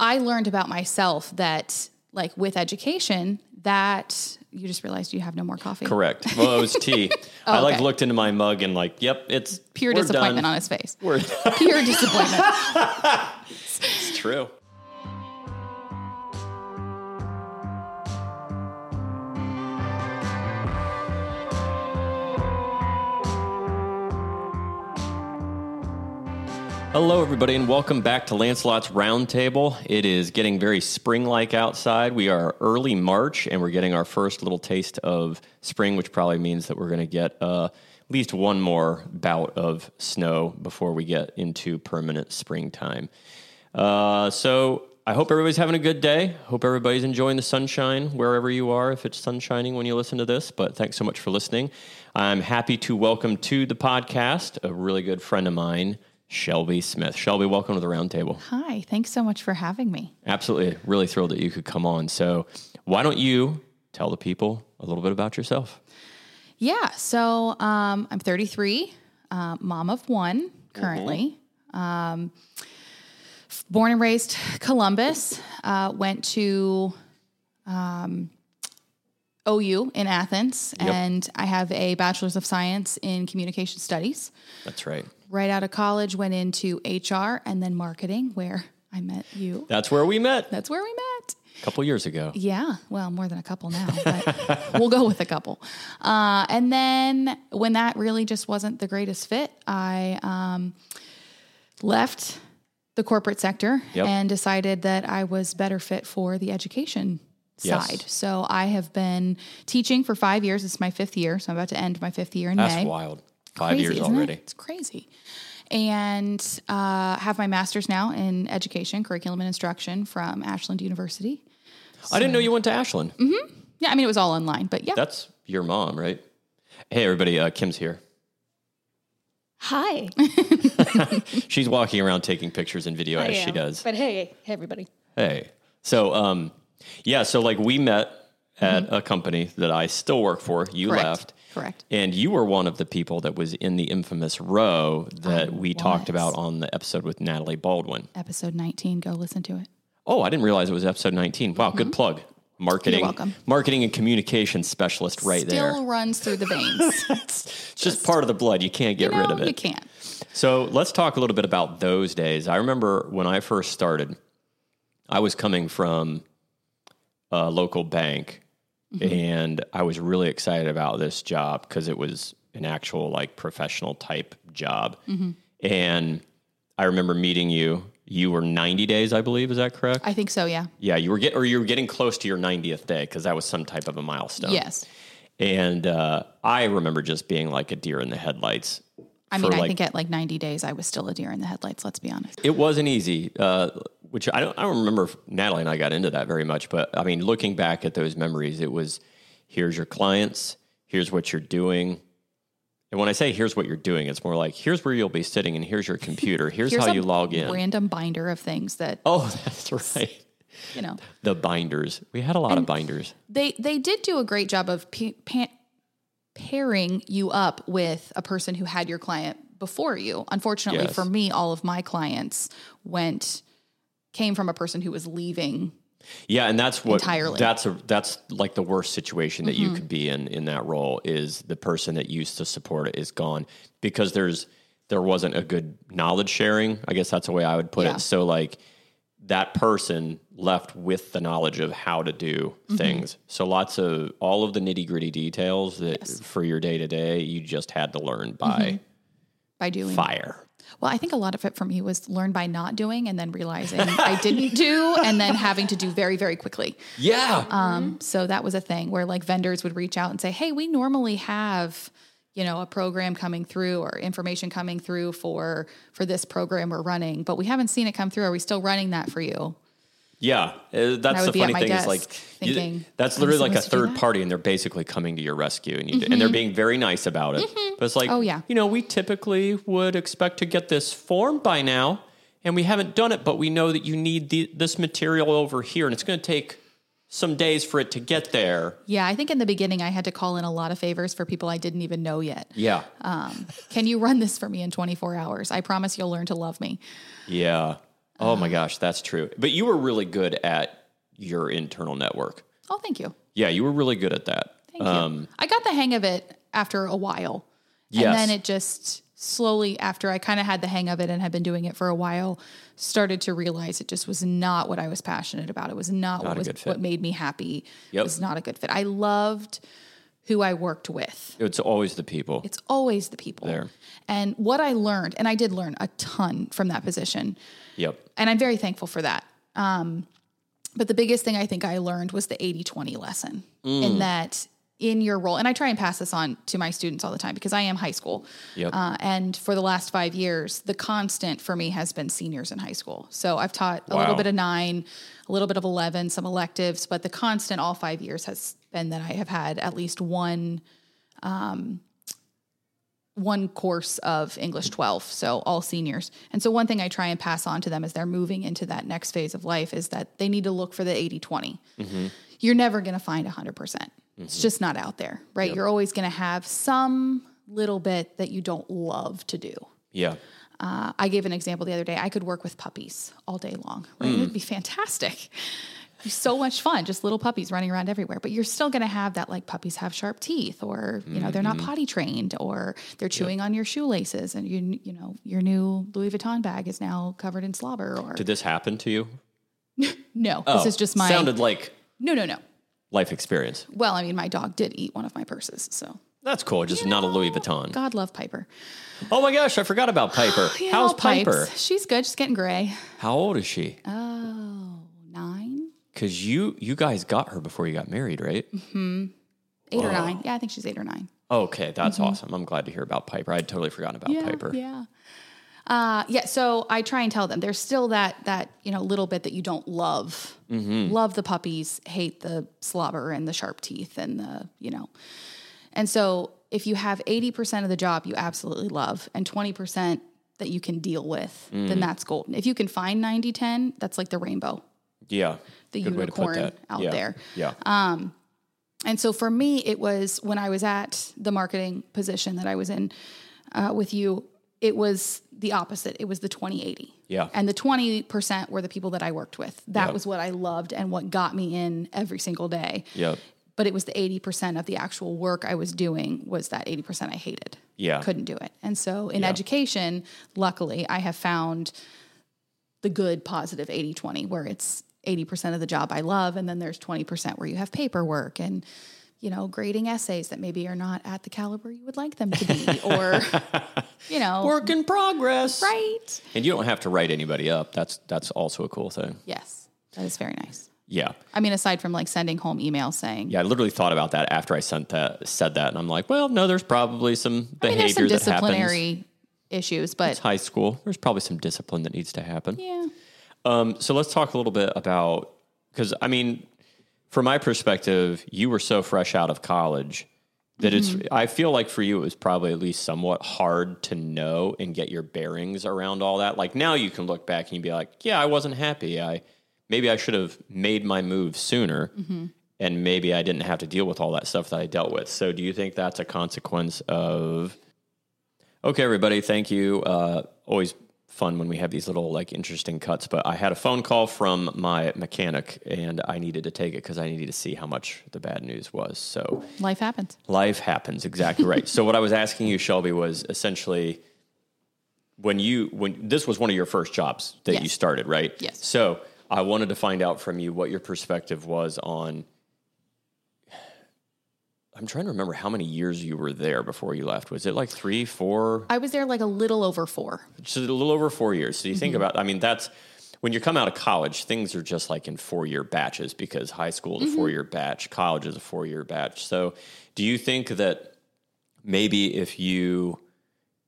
I learned about myself that, like with education, that you just realized you have no more coffee. Correct. Well, it was tea. I oh, like okay. looked into my mug and like, yep, it's Pure disappointment done. on his face. We're Pure disappointment. it's true. Hello, everybody, and welcome back to Lancelot's Roundtable. It is getting very spring like outside. We are early March, and we're getting our first little taste of spring, which probably means that we're going to get uh, at least one more bout of snow before we get into permanent springtime. Uh, so I hope everybody's having a good day. Hope everybody's enjoying the sunshine wherever you are, if it's sunshining when you listen to this. But thanks so much for listening. I'm happy to welcome to the podcast a really good friend of mine, Shelby Smith. Shelby, welcome to the roundtable. Hi. Thanks so much for having me. Absolutely. Really thrilled that you could come on. So, why don't you tell the people a little bit about yourself? Yeah. So um, I'm 33, uh, mom of one currently. Um, born and raised Columbus. Uh, went to um, OU in Athens, Yep. and I have a bachelor's of science in communication studies. That's right. Right out of college, went into HR and then marketing, where I met you. That's where we met That's where we met. a couple years ago. Yeah, well, more than a couple now, but we'll go with a couple. Uh, and then when that really just wasn't the greatest fit, I um, left the corporate sector Yep. and decided that I was better fit for the education Yes. side. So I have been teaching for five years. It's my fifth year, so I'm about to end my fifth year in That's May wild. Five crazy, years isn't it? already. It's crazy. And uh, have my master's now in education, curriculum and instruction from Ashland University. I didn't know you went to Ashland. Yeah, I mean it was all online, but yeah. That's your mom, right? Hey, everybody. Uh, Kim's here. Hi. She's walking around taking pictures and video I as she does. But hey, hey, everybody. Hey. So, um, yeah, so like we met at a company that I still work for. You Correct. left. Correct. And you were one of the people that was in the infamous row that we talked about on the episode with Natalie Baldwin. Episode 19, go listen to it. Oh, I didn't realize it was episode 19. Wow, good plug. Marketing, Mm-hmm. You're welcome. marketing and communication specialist right Still there. Still runs through the veins. It's just part of the blood. You can't get you know, rid of it. You can't. So let's talk a little bit about those days. I remember when I first started, I was coming from a local bank and I was really excited about this job because it was an actual like professional type job. And I remember meeting you. You were 90 days, I believe. Is that correct? I think so, yeah. yeah, you were get or you were getting close to your 90th day because that was some type of a milestone. Yes. And uh, I remember just being like a deer in the headlights. I mean, I like, think at like 90 days, I was still a deer in the headlights, let's be honest. It wasn't easy, uh, which I don't, I don't remember if Natalie and I got into that very much. But I mean, looking back at those memories, it was here's your clients, here's what you're doing. And when I say here's what you're doing, it's more like here's where you'll be sitting and here's your computer, here's, how a you log in. Random binder of things that, Oh, that's right. you know, The binders. We had a lot of binders. they they did do a great job of pa- pa- pairing you up with a person who had your client before you. Unfortunately Yes. for me, all of my clients went came from a person who was leaving. Yeah, and that's what Entirely. that's a that's like the worst situation that you mm-hmm. could be in in that role is the person that used to support it is gone because there's there wasn't a good knowledge sharing. I guess that's the way I would put Yeah. it. So like that person left with the knowledge of how to do mm-hmm. things. So lots of all of the nitty gritty details that for your day to day you just had to learn by mm-hmm. By doing fire. Well, I think a lot of it for me was learned by not doing and then realizing I didn't do and then having to do very, very quickly. Yeah. Um, so that was a thing where like vendors would reach out and say, Hey, we normally have, you know, a program coming through or information coming through for for this program we're running, but we haven't seen it come through. Are we still running that for you? Yeah, uh, that's the funny thing is like you- that's "I'm literally like a supposed to do third? Mm-hmm. party, and they're basically coming to your rescue, and you and they're being very nice about it. But it's like, Oh, yeah. you know, we typically would expect to get this form by now, and we haven't done it, but we know that you need the, this material over here, and it's going to take some days for it to get there. Yeah, I think in the beginning I had to call in a lot of favors for people I didn't even know yet. Yeah, Um, can you run this for me in 24 hours? I promise you'll learn to love me. yeah. Oh my gosh, that's true. But you were really good at your internal network. Oh, thank you. Yeah, you were really good at that. Thank you. Um, I got the hang of it after a while. Yes. And then it just slowly, after I kind of had the hang of it and had been doing it for a while, started to realize it just was not what I was passionate about. It was not, Not what was what made me happy. Yep. It was not a good fit. I loved who I worked with. It's always the people. It's always the people. There. And what I learned, and I did learn a ton from that position, Yep. and I'm very thankful for that. Um, but the biggest thing I think I learned was the 80 20 lesson Mm. in that in your role, and I try and pass this on to my students all the time because I am high school. Yep. Uh, and for the last five years, the constant for me has been seniors in high school. So I've taught a little bit of nine, a little bit of 11, some electives, but the constant all five years has been that I have had at least one um, one course of English 12, so all seniors. And so one thing I try and pass on to them as they're moving into that next phase of life is that they need to look for the 80-20. Mm-hmm. You're never going to find 100%. Mm-hmm. It's just not out there, right? You're always going to have some little bit that you don't love to do. Yeah. Uh, I gave an example the other day. I could work with puppies all day long. Right? It'd be fantastic. Be so much fun, just little puppies running around everywhere. But you're still going to have that, like puppies have sharp teeth, or you know they're not potty trained, or they're chewing on your shoelaces, and you you know your new Louis Vuitton bag is now covered in slobber. Or Did this happen to you? no, Oh, this is just my sounded like no, no, no. life experience. Well, I mean, my dog did eat one of my purses, so That's cool. Just not a Louis Vuitton. God love Piper. Oh my gosh, I forgot about Piper. Yeah, How's pipes. Piper? She's good. She's getting gray. How old is she? Oh, nine, Because you you guys got her before you got married, right? eight or nine. Yeah, I think she's eight or nine. Okay, that's awesome. I'm glad to hear about Piper. I'd totally forgotten about Mm-hmm. yeah, Piper. Yeah. Uh, yeah. So I try and tell them there's still that that you know little bit that you don't love. Mm-hmm. Love the puppies, hate the slobber and the sharp teeth and the you know. And so if you have 80% of the job you absolutely love and 20% that you can deal with, Mm. then that's golden. If you can find 90 10, that's like the rainbow, Yeah. the Good way to put unicorn out Yeah. there. Yeah. And so for me, it was when I was at the marketing position that I was in uh, with you, it was the opposite. It was the 2080. Yeah. And the 20% were the people that I worked with. That Yep. was what I loved and what got me in every single day. Yep. But it was the 80% of the actual work I was doing was that 80% I hated. Yeah. Couldn't do it. And so in Yeah. education, luckily, I have found the good positive 80 20 where it's 80% of the job I love and then there's 20% where you have paperwork and you know grading essays that maybe are not at the caliber you would like them to be or you know Work in progress. right And you don't have to write anybody up. That's that's also a cool thing. yes that is very nice Yeah. I mean aside from like sending home emails saying Yeah, I literally thought about that after I sent that said that and I'm like, well, no, there's probably some I mean, behavior there's some that happens. disciplinary issues but It's high school. There's probably some discipline that needs to happen. yeah Um, so let's talk a little bit about because I mean, from my perspective, you were so fresh out of college that it's. I feel like for you, it was probably at least somewhat hard to know and get your bearings around all that. Like now, you can look back and you'd be like, "Yeah, I wasn't happy. I maybe I should have made my move sooner." And maybe I didn't have to deal with all that stuff that I dealt with. So, do you think that's a consequence of Okay, everybody, thank you. Uh, always fun when we have these little like interesting cuts. But I had a phone call from my mechanic, and I needed to take it because I needed to see how much the bad news was. So life happens life happens, exactly right. so what I was asking you, Shelby, was essentially when you when this was one of your first jobs that you started, right? Yes. So I wanted to find out from you what your perspective was on. I'm trying to remember how many years you were there before you left. Was it like three, four? I was there like a little over four So a little over four years. So you think mm-hmm. about, I mean, that's when you come out of college, things are just like in four year batches because high school is a mm-hmm. four year batch, college is a four year batch. So do you think that maybe if you,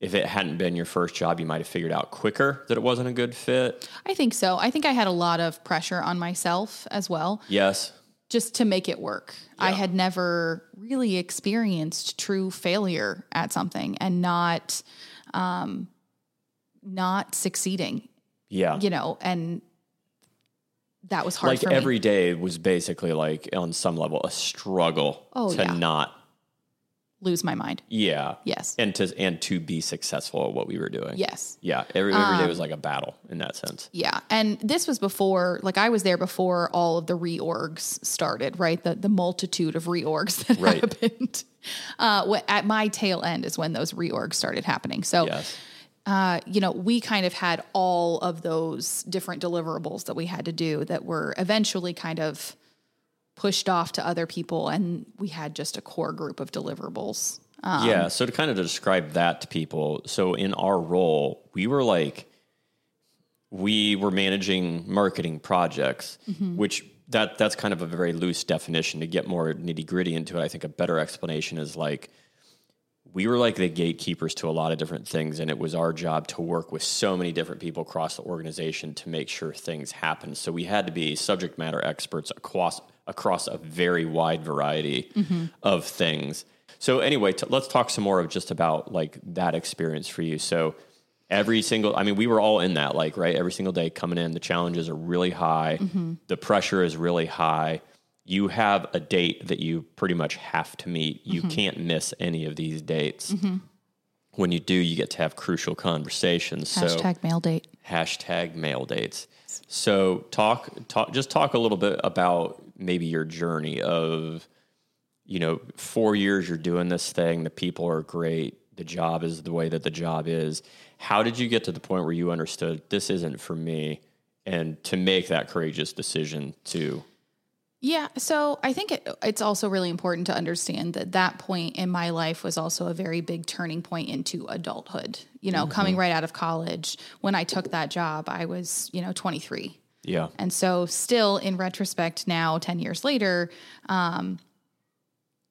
if it hadn't been your first job, you might have figured out quicker that it wasn't a good fit? I think so I think I had a lot of pressure on myself as well Yes. just to make it work. I had never really experienced true failure at something and not um not succeeding, Yeah. you know, and that was hard like for me. every day was basically like on some level a struggle Oh, to yeah. not lose my mind. Yeah. Yes. And to and to be successful at what we were doing. Yes. Yeah. Every, every Um, day was like a battle in that sense. Yeah. And this was before, like I was there before all of the reorgs started, right? The the multitude of reorgs that Right. happened. Uh, at my tail end is when those reorgs started happening. So, Yes. uh, you know, we kind of had all of those different deliverables that we had to do that were eventually kind of pushed off to other people. And we had just a core group of deliverables. Um, yeah. So to kind of describe that to people, so in our role, we were like, we were managing marketing projects, Mm-hmm. which that that's kind of a very loose definition. To get more nitty gritty into it, I think a better explanation is like we were like the gatekeepers to a lot of different things, and it was our job to work with so many different people across the organization to make sure things happen. So we had to be subject matter experts across across a very wide variety mm-hmm. of things. So anyway, t- let's talk some more of just about like that experience for you. So every single i mean we were all in that like right? Every single day coming in the challenges are really high. Mm-hmm. The pressure is really high. You have a date that you pretty much have to meet. You mm-hmm. can't miss any of these dates. When you do you get to have crucial conversations. So Hashtag mail date. hashtag mail dates. So talk talk just talk a little bit about maybe your journey of you know four years you're doing this thing the people are great the job is the way that the job is how did you get to the point where you understood this isn't for me and to make that courageous decision to Yeah. So I think it, it's also really important to understand that that point in my life was also a very big turning point into adulthood. You know, mm-hmm. coming right out of college, when I took that job, I was, you know, 23. Yeah And so, still in retrospect, now 10 years later, um,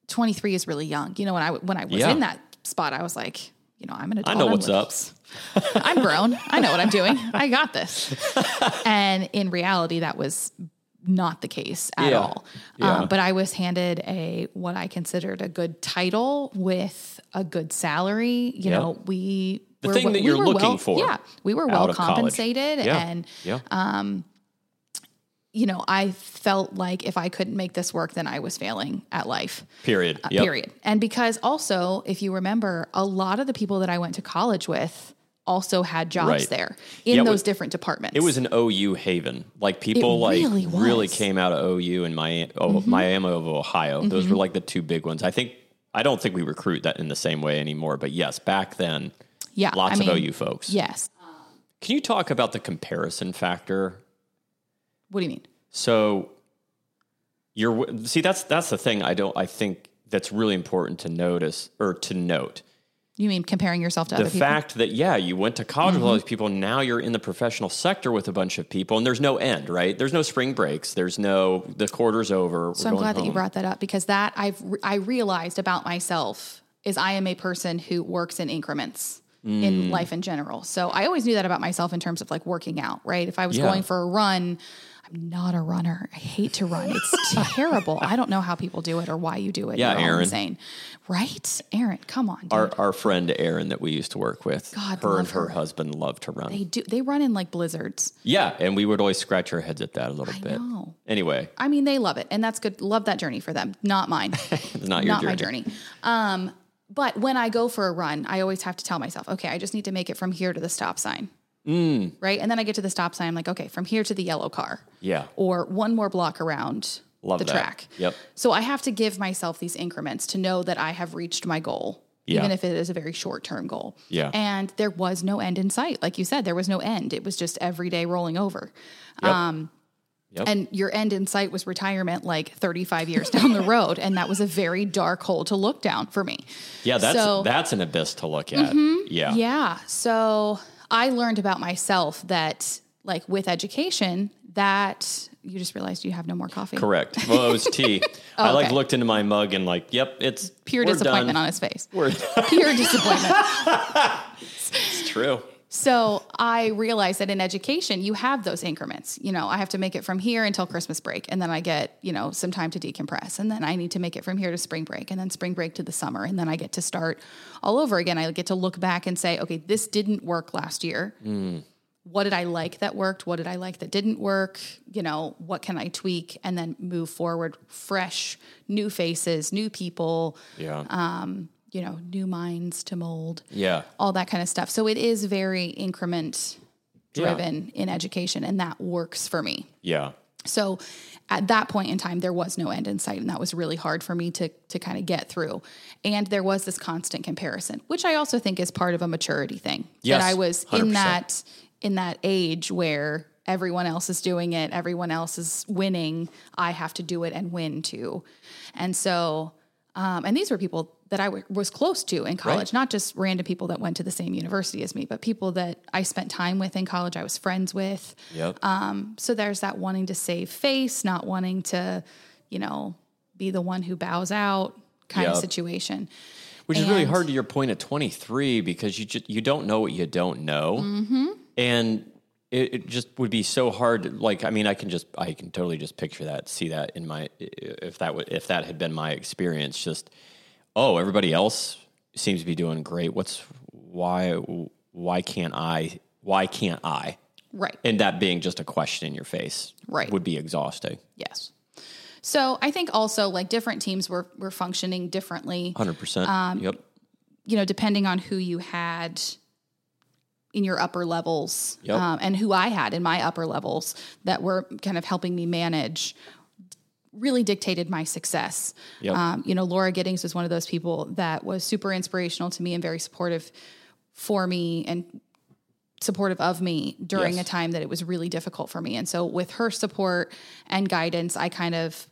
23 is really young. You know, when I, when I was Yeah. in that spot, I was like, you know, I'm an adult. know I'm what's up. I'm grown. I know what I'm doing. I got this. And in reality, that was not the case at Yeah. all. Yeah. Um, but I was handed a what I considered a good title with a good salary. You Yep. know, we The were thing we that you're were looking well, for Yeah, we were well compensated, yeah and yeah you know, I felt like if I couldn't make this work, then I was failing at life. period Uh, Yep. Period. And because also, if you remember, a lot of the people that I went to college with also had jobs Right. there in Yeah, those was- different departments. It was an OU haven. Like people It like really really. Mm-hmm. came out of OU and Miami, oh, Miami of Ohio. Those were like the two big ones. I think I don't think we recruit that in the same way anymore. But yes, back then, yeah, lots I of mean, OU folks. Yes. Can you talk about the comparison factor? What do you mean? So you're see that's that's the thing I don't I think that's really important to notice or to note. You mean comparing yourself to the other people? Mm-hmm. fact that yeah you went to college with all these people now you're in the professional sector with a bunch of people and there's no end right there's no spring breaks there's no the quarter's over So I'm glad that you brought that up because that I've I realized about myself is I am a person who works in increments Mm. in life in general. So I always knew that about myself in terms of like working out, right? If I was Yeah. going for a run, I'm not a runner. I hate to run. It's terrible. I don't know how people do it or why you do it. Yeah, You're all Aaron. insane. Right? Aaron, come on. Dude. our, our friend Erin that we used to work with God, her and her, her. husband love to run they do they run in like blizzards. yeah and we would always scratch our heads at that a little bit know. anyway I mean, they love it, and that's good. Love that journey for them, not mine. it's not your not journey. my journey. Um, but when I go for a run, I always have to tell myself, okay, I just need to make it from here to the stop sign. Mm. Right. And then I get to the stop sign. I'm like, okay, from here to the yellow car. yeah Or one more block around Love the that. track. Yep. So I have to give myself these increments to know that I have reached my goal, Yeah. even if it is a very short term goal. Yeah. And there was no end in sight. Like you said, there was no end. It was just every day rolling over. Yep. Um, Yep. and your end in sight was retirement like 35 years down the road. And that was a very dark hole to look down for me. yeah that's so- Mm-hmm. that's an abyss to look at yeah Yeah. So I learned about myself that, like with education, that you just realized you have no more coffee. correct well it was tea i oh, like okay. looked into my mug and like yep it's Pure disappointment done. on his face. we're Pure disappointment. it's true So I realized that in education, you have those increments. You know, I have to make it from here until Christmas break, and then I get, you know, some time to decompress. And then I need to make it from here to spring break, and then spring break to the summer. And then I get to start all over again. I get to look back and say, okay, this didn't work last year. What did I like that worked? What did I like that didn't work? You know, what can I tweak? And then move forward, fresh, new faces, new people yeah Uh, you know, new minds to mold, Yeah. all that kind of stuff. So it is very increment driven in education, and that works for me. Yeah. So at that point in time, there was no end in sight, and that was really hard for me to to kind of get through. And there was this constant comparison, which I also think is part of a maturity thing. Yes, that I was 100%. in that in that age where everyone else is doing it, everyone else is winning. I have to do it and win too. And so, um, and these were people that I w- was close to in college, Right. not just random people that went to the same university as me, but people that I spent time with in college. I was friends with. Yep. Um, so there's that wanting to save face, not wanting to, you know, be the one who bows out kind of situation. Which is really hard to your point at 23 because you just you don't know what you don't know, mm-hmm. and it, it just would be so hard. Like I mean, I can just I can totally just picture that, see that in my if that would if that had been my experience. Just oh, everybody else seems to be doing great. What's why why can't I? Why can't I? Right. And that being just a question in your face, Right. would be exhausting. Yes. So I think also like different teams were were functioning differently. Hundred percent. Um, Yep. you know, depending on who you had in your upper levels Yep. um, and who I had in my upper levels that were kind of helping me manage really dictated my success. Yep. Um, you know, Laura Giddings was one of those people that was super inspirational to me and very supportive for me and supportive of me during Yes. a time that it was really difficult for me. And so with her support and guidance, I kind of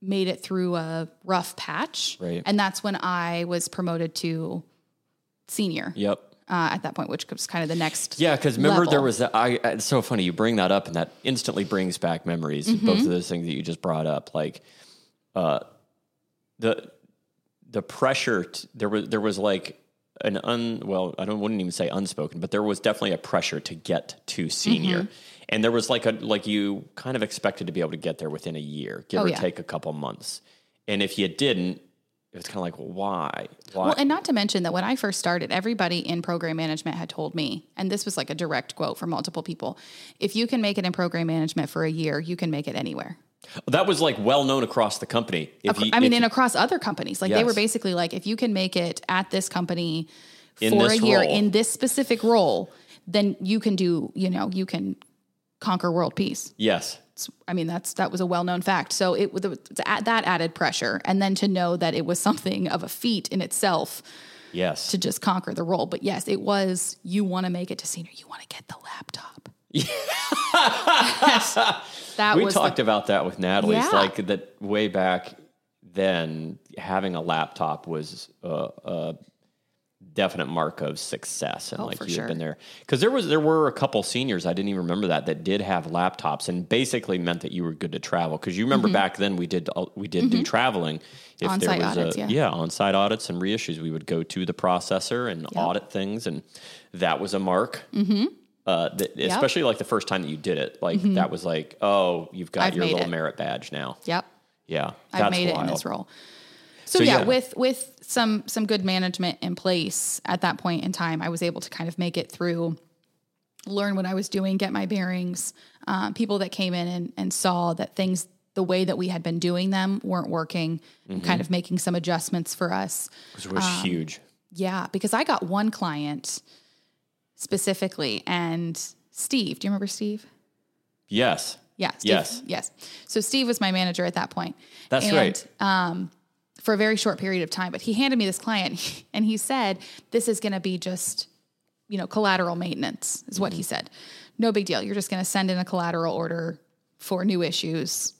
made it through a rough patch. Right. And that's when I was promoted to senior Yep. Uh, at that point, which was kind of the next. Yeah, because remember there was that. I, it's so funny you bring that up, and that instantly brings back memories. Mm-hmm. Both of those things that you just brought up, like uh, the the pressure. T- there was there was like an un well, I don't wouldn't even say unspoken, but there was definitely a pressure to get to senior, Mm-hmm. and there was like a like you kind of expected to be able to get there within a year, give Oh, or yeah. take a couple months, and if you didn't. It was kind of like, why? Why? Well, and not to mention that when I first started, everybody in program management had told me, and this was like a direct quote from multiple people if you can make it in program management for a year, you can make it anywhere. that was like well known across the company. If you, I mean, if and across other companies, like they were basically like, if you can make it at this company In for a this year role. in this specific role, then you can do, you know, you can conquer world peace. yes, It's- I mean, that's that was a well known fact. So it was that that added pressure, and then to know that it was something of a feat in itself yes, to just conquer the role. But yes, it was. You want to make it to senior. You want to get the laptop. that we talked the, about that with Natalie. It's Yeah. like that way back then, having a laptop was a, a definite mark of success, and Oh, like for you sure. been there because there was there were a couple seniors I didn't even remember that that did have laptops, and basically meant that you were good to travel. Because you remember back then we did uh, we did do traveling. If Mm-hmm. On-site audits, a, yeah. on-site audits and reissues, we would go to the processor and audit things, and that was a mark. Mm-hmm. Uh, that, especially like the first time that you did it, like that was like, oh, you've got Mm-hmm. I've your little it. merit badge now. yep. Yeah, I've that's made it in this role. So, So, yeah, yeah. with with some some good management in place at that point in time, I was able to kind of make it through, learn what I was doing, get my bearings. Um, people that came in and, and saw that things the way that we had been doing them weren't working, Mm-hmm. kind of making some adjustments for us. which was Um, huge. Yeah, because I got one client specifically, and Steve. Do you remember Steve? Yes, Yeah. Steve, Yes. Yes. So Steve was my manager at that point. That's and, right. Um, for a very short period of time, but he handed me this client, and he said, "This is going to be just, you know, collateral maintenance," is what he Mm-hmm. said. No big deal. You're just going to send in a collateral order for new issues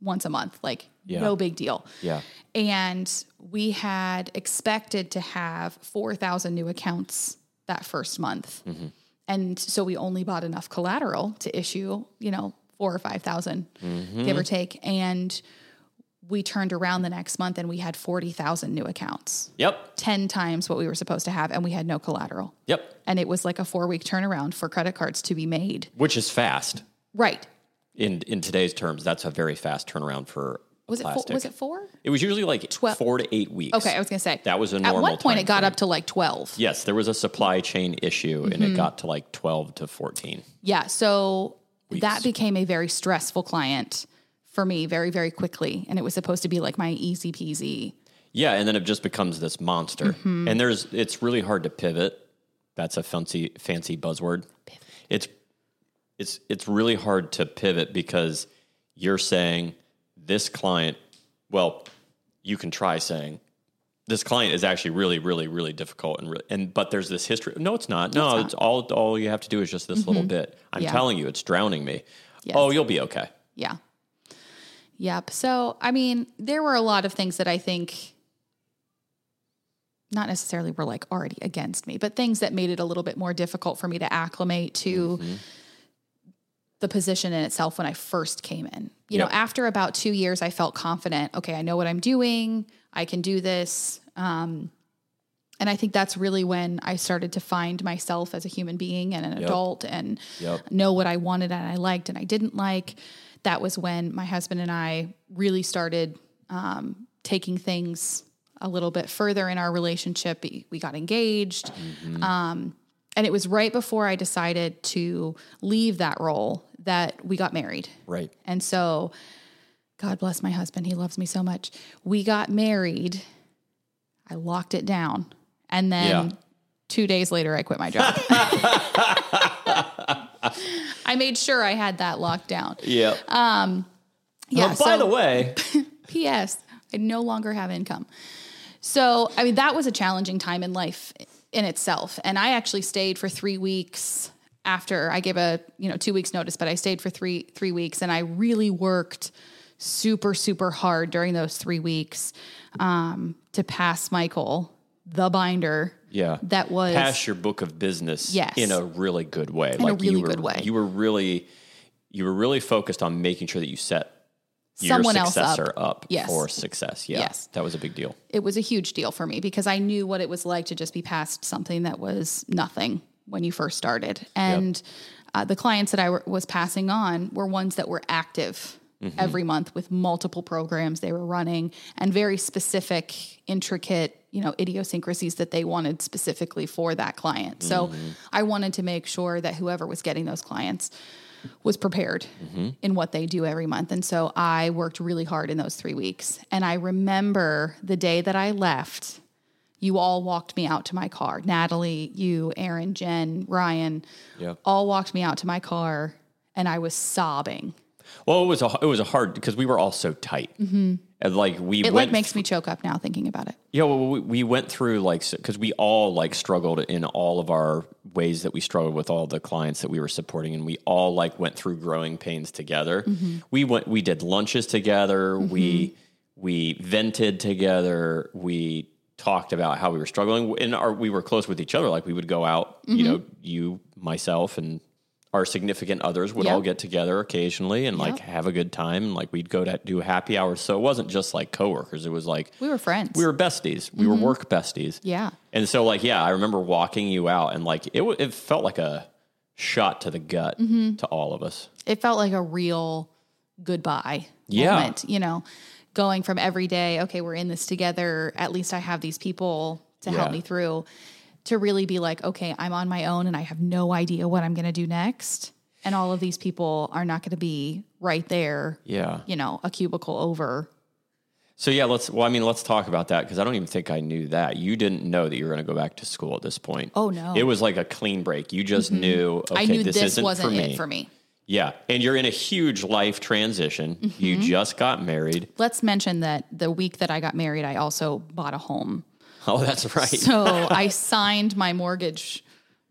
once a month. Like, Yeah. no big deal. Yeah. And we had expected to have 4,000 new accounts that first month. Mm-hmm. And so we only bought enough collateral to issue, you know, four or 5,000, Mm-hmm. give or take. And we turned around the next month and we had 40,000 new accounts, Yep. 10 times what we were supposed to have. And we had no collateral. Yep. And it was like a four week turnaround for credit cards to be made. Which is fast Right. in in today's terms. That's a very fast turnaround for Was it, four, was it four? It was usually like 12. four to eight weeks. Okay. I was going to say That was a At normal one point, it got up to like 12. Yes, there was a supply chain issue, and Mm-hmm. it got to like twelve to fourteen. Yeah. So that became a very stressful client for me very, very quickly. And it was supposed to be like my easy peasy. Yeah, and then it just becomes this monster. Mm-hmm. And there's it's really hard to pivot. That's a fancy fancy buzzword. It's it's it's really hard to pivot because you're saying this client, well, you can try saying this client is actually really really really difficult and re- and but there's this history. No, it's not. No, it's, all all you have to do is just this little mm-hmm. bit. I'm Yeah. telling you it's drowning me. Yes. Oh, you'll be okay. Yeah. Yep. So, I mean, there were a lot of things that I think not necessarily were like already against me, but things that made it a little bit more difficult for me to acclimate to Mm-hmm. the position in itself when I first came in. You Yep. know, after about two years, I felt confident. Okay, I know what I'm doing. I can do this. Um, and I think that's really when I started to find myself as a human being and an adult and Yep. know what I wanted and I liked and I didn't like. That was when my husband and I really started um, taking things a little bit further in our relationship. We got engaged. Um, and it was right before I decided to leave that role that we got married. Right. And so, God bless my husband. He loves me so much. We got married. I locked it down. And then Yeah. two days later, I quit my job. I made sure I had that locked down. Yeah. Yeah. Oh, by so- the way, P.S. I no longer have income. So, I mean, that was a challenging time in life in itself. And I actually stayed for three weeks after I gave a, you know, two weeks notice, but I stayed for three, three weeks and I really worked super, super hard during those three weeks um, to pass Michael the binder. Yeah. That was pass your book of business Yes. in a really good way. In a really you were, good way. You were really you were really focused on making sure that you set Someone your else up. successor up, Yes. for success. Yeah. Yes. That was a big deal. it was a huge deal for me because I knew what it was like to just be past something that was nothing when you first started. And uh, the clients that I was passing on were ones that were active every month with multiple programs they were running and very specific, intricate, you know, idiosyncrasies that they wanted specifically for that client. So I wanted to make sure that whoever was getting those clients was prepared in what they do every month. And so I worked really hard in those three weeks. And I remember the day that I left, you all walked me out to my car. Natalie, you, Aaron, Jen, Ryan, all walked me out to my car and I was sobbing. Well, it was a it was a hard because we were all so tight. Mm-hmm. And like we It like makes me choke up now thinking about it. Yeah, well, we, we went through like because we all like struggled in all of our ways that we struggled with all the clients that we were supporting, and we all like went through growing pains together. Mm-hmm. We went, we did lunches together. Mm-hmm. We we vented together. We talked about how we were struggling, and our, we were close with each other. Like we would go out, you mm-hmm. know, you, myself, and our significant others would all get together occasionally and like have a good time. And like we'd go to do happy hours. So it wasn't just like coworkers. It was like We were friends. we were besties. We were mm-hmm. work besties. yeah. And so, like, yeah, I remember walking you out, and like it, w- it felt like a shot to the gut mm-hmm. to all of us. it felt like a real goodbye Yeah. moment, you know, going from every day, okay, we're in this together. At least I have these people to help me through to really be like, okay, I'm on my own and I have no idea what I'm going to do next. And all of these people are not going to be right there, Yeah. you know, a cubicle over. So yeah, let's. Well, I mean, let's talk about that because I don't even think I knew that. You didn't know that you were going to go back to school at this point. Oh, no. It was like a clean break. You just knew. Okay, I knew this, this, isn't wasn't for me. it for me. Yeah, and you're in a huge life transition. You Mm-hmm. just got married. Let's mention that the week that I got married, I also bought a home. Oh, that's right. So I signed my mortgage,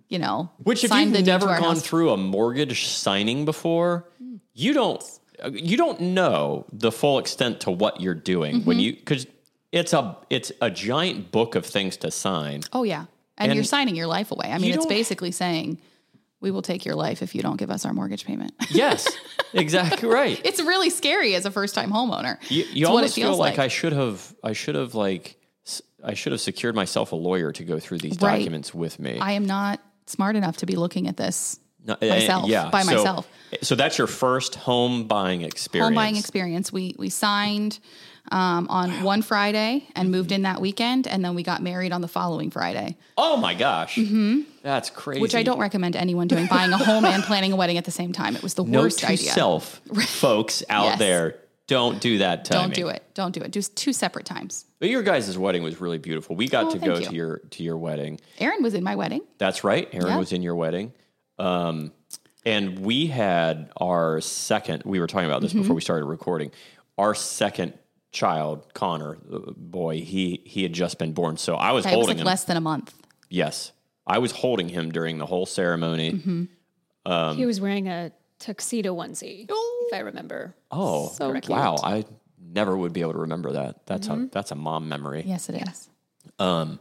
you know, Which if you've the deed to never gone house. through a mortgage signing before, you don't you don't know the full extent to what you're doing Mm-hmm. when you because it's a it's a giant book of things to sign. Oh yeah. And, And you're signing your life away. I mean, it's basically saying we will take your life if you don't give us our mortgage payment. Yes, exactly right. it's really scary as a first time homeowner. You, you almost feel feels like, I should have I should have like I should have secured myself a lawyer to go through these Right. documents with me. I am not smart enough to be looking at this No, eh, myself, by so- myself. So that's your first home buying experience. home buying experience. We we signed um, on one Friday and moved in that weekend, and then we got married on the following Friday. Oh my gosh, that's crazy. Mm-hmm. Which I don't recommend anyone doing, buying a home and planning a wedding at the same time. It was the Note worst to idea. self, folks out Yes. there, Don't do that timing. Don't do it. Don't do it. Do two separate times. But your guys' wedding was really beautiful. We got Oh, to go you. to your to your wedding. Aaron was in my wedding. That's right. Aaron Yeah. was in your wedding. Um, and we had our second, we were talking about this Mm-hmm. before we started recording. Our second child, Connor, uh, boy, he he had just been born. So I was It was holding like him. less than a month. yes. I was holding him during the whole ceremony. Mm-hmm. he was wearing a tuxedo onesie, if I remember. Oh, So wow. I never would be able to remember that. That's Mm-hmm. a that's a mom memory. Yes, it is. Um,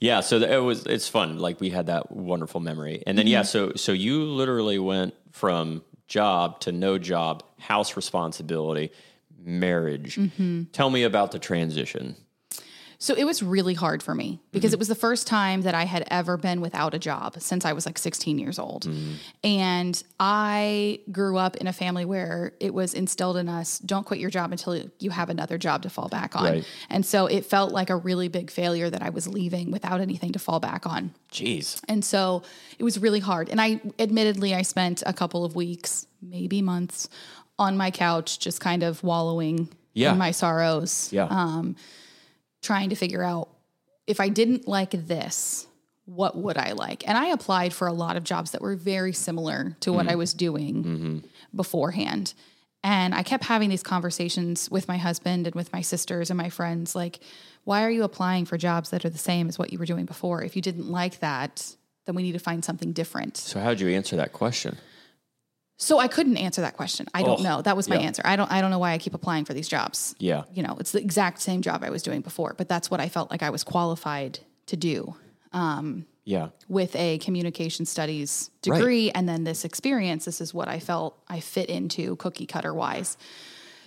Yeah, so it was it's fun. Like we had that wonderful memory, and then yeah, so so you literally went from job to no job, house responsibility, marriage. Tell me about the transition. So it was really hard for me because mm-hmm. it was the first time that I had ever been without a job since I was like 16 years old. Mm-hmm. And I grew up in a family where it was instilled in us don't quit your job until you have another job to fall back on. Right. And so it felt like a really big failure that I was leaving without anything to fall back on. Jeez, And so it was really hard. And I admittedly I spent a couple of weeks, maybe months on my couch just kind of wallowing Yeah. in my sorrows yeah, um, trying to figure out if I didn't like this, what would I like? And I applied for a lot of jobs that were very similar to what I mm-hmm. was doing mm-hmm. beforehand. And I kept having these conversations with my husband and with my sisters and my friends like, why are you applying for jobs that are the same as what you were doing before? If you didn't like that, then we need to find something different. so how'd you answer that question? So I couldn't answer that question. I don't Oh, know. That was my yeah. answer. I don't I don't know why I keep applying for these jobs Yeah, you know, it's the exact same job I was doing before, but that's what I felt like I was qualified to do um, yeah, with a communication studies degree and then this experience. This is what I felt I fit into cookie cutter wise.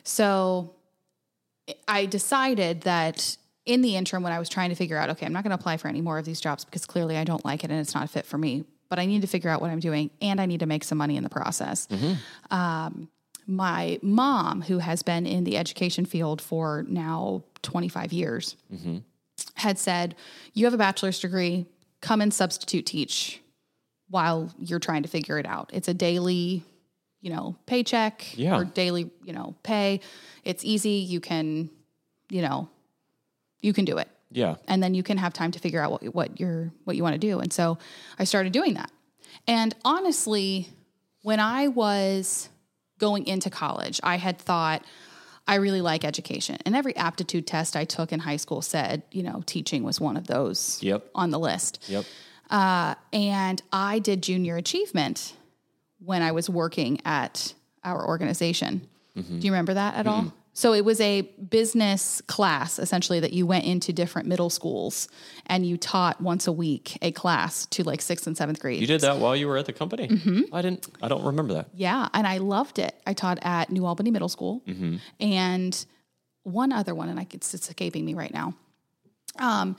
So I decided that in the interim, when I was trying to figure out, okay, I'm not going to apply for any more of these jobs because clearly I don't like it and it's not a fit for me, but I need to figure out what I'm doing and I need to make some money in the process. Um, my mom, who has been in the education field for now 25 years, had said, You have a bachelor's degree, come and substitute teach while you're trying to figure it out. It's a daily, you know, paycheck Yeah. or daily, you know, pay. It's easy. You can, you know, you can do it yeah, and then you can have time to figure out what what you're what you want to do. And so I started doing that. And honestly, when I was going into college, I had thought I really like education. And every aptitude test I took in high school said, you know, teaching was one of those Yep. on the list. yep, uh, And I did junior achievement when I was working at our organization. Mm-hmm. Do you remember that at all? So it was a business class essentially that you went into different middle schools and you taught once a week a class to like sixth and seventh grade. you did that while you were at the company. Mm-hmm. I didn't. I don't remember that. Yeah, and I loved it. I taught at New Albany Middle School and one other one, and I it's escaping me right now. Um,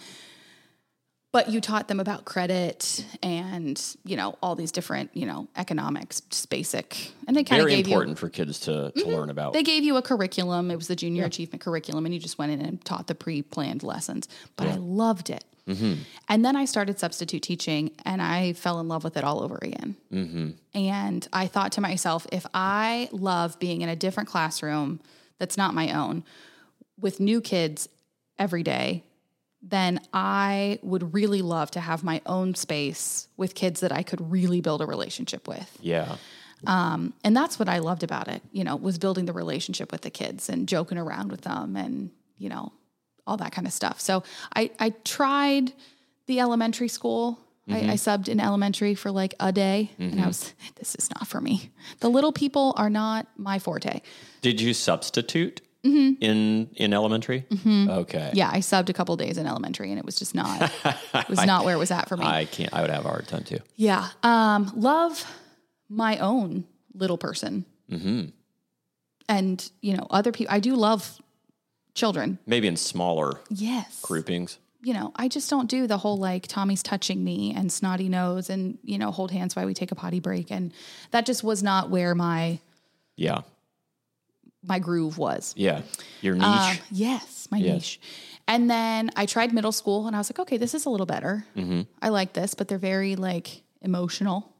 but you taught them about credit and you know all these different you know economics, just basic, and they kind of Very gave important for kids to, to mm-hmm. learn about. they gave you a curriculum. It was the junior achievement curriculum, and you just went in and taught the pre-planned lessons. But I loved it. Mm-hmm. And then I started substitute teaching, and I fell in love with it all over again. Mm-hmm. And I thought to myself, if I love being in a different classroom that's not my own with new kids every day, then I would really love to have my own space with kids that I could really build a relationship with. yeah, um, And that's what I loved about it, you know, was building the relationship with the kids and joking around with them and, you know, all that kind of stuff. So I, I tried the elementary school. I, I mm-hmm. subbed in elementary for like a day and I mm-hmm. was, this is not for me. The little people are not my forte. Did you substitute Mm-hmm. in in elementary? Mm-hmm. Okay. Yeah, I subbed a couple days in elementary and it was just not, it was not where it was at for me. I can't. I would have a hard time too. Yeah. Um, love my own little person. Mm-hmm. And, you know, other people, I do love children. Maybe in smaller Yes. groupings. You know, I just don't do the whole like Tommy's touching me and snotty nose and, you know, hold hands while we take a potty break. And that just was not where my, Yeah. My groove was. Yeah. Your niche. Um, yes, my Yes. niche. And then I tried middle school and I was like, okay, this is a little better. I like this, but they're very like emotional.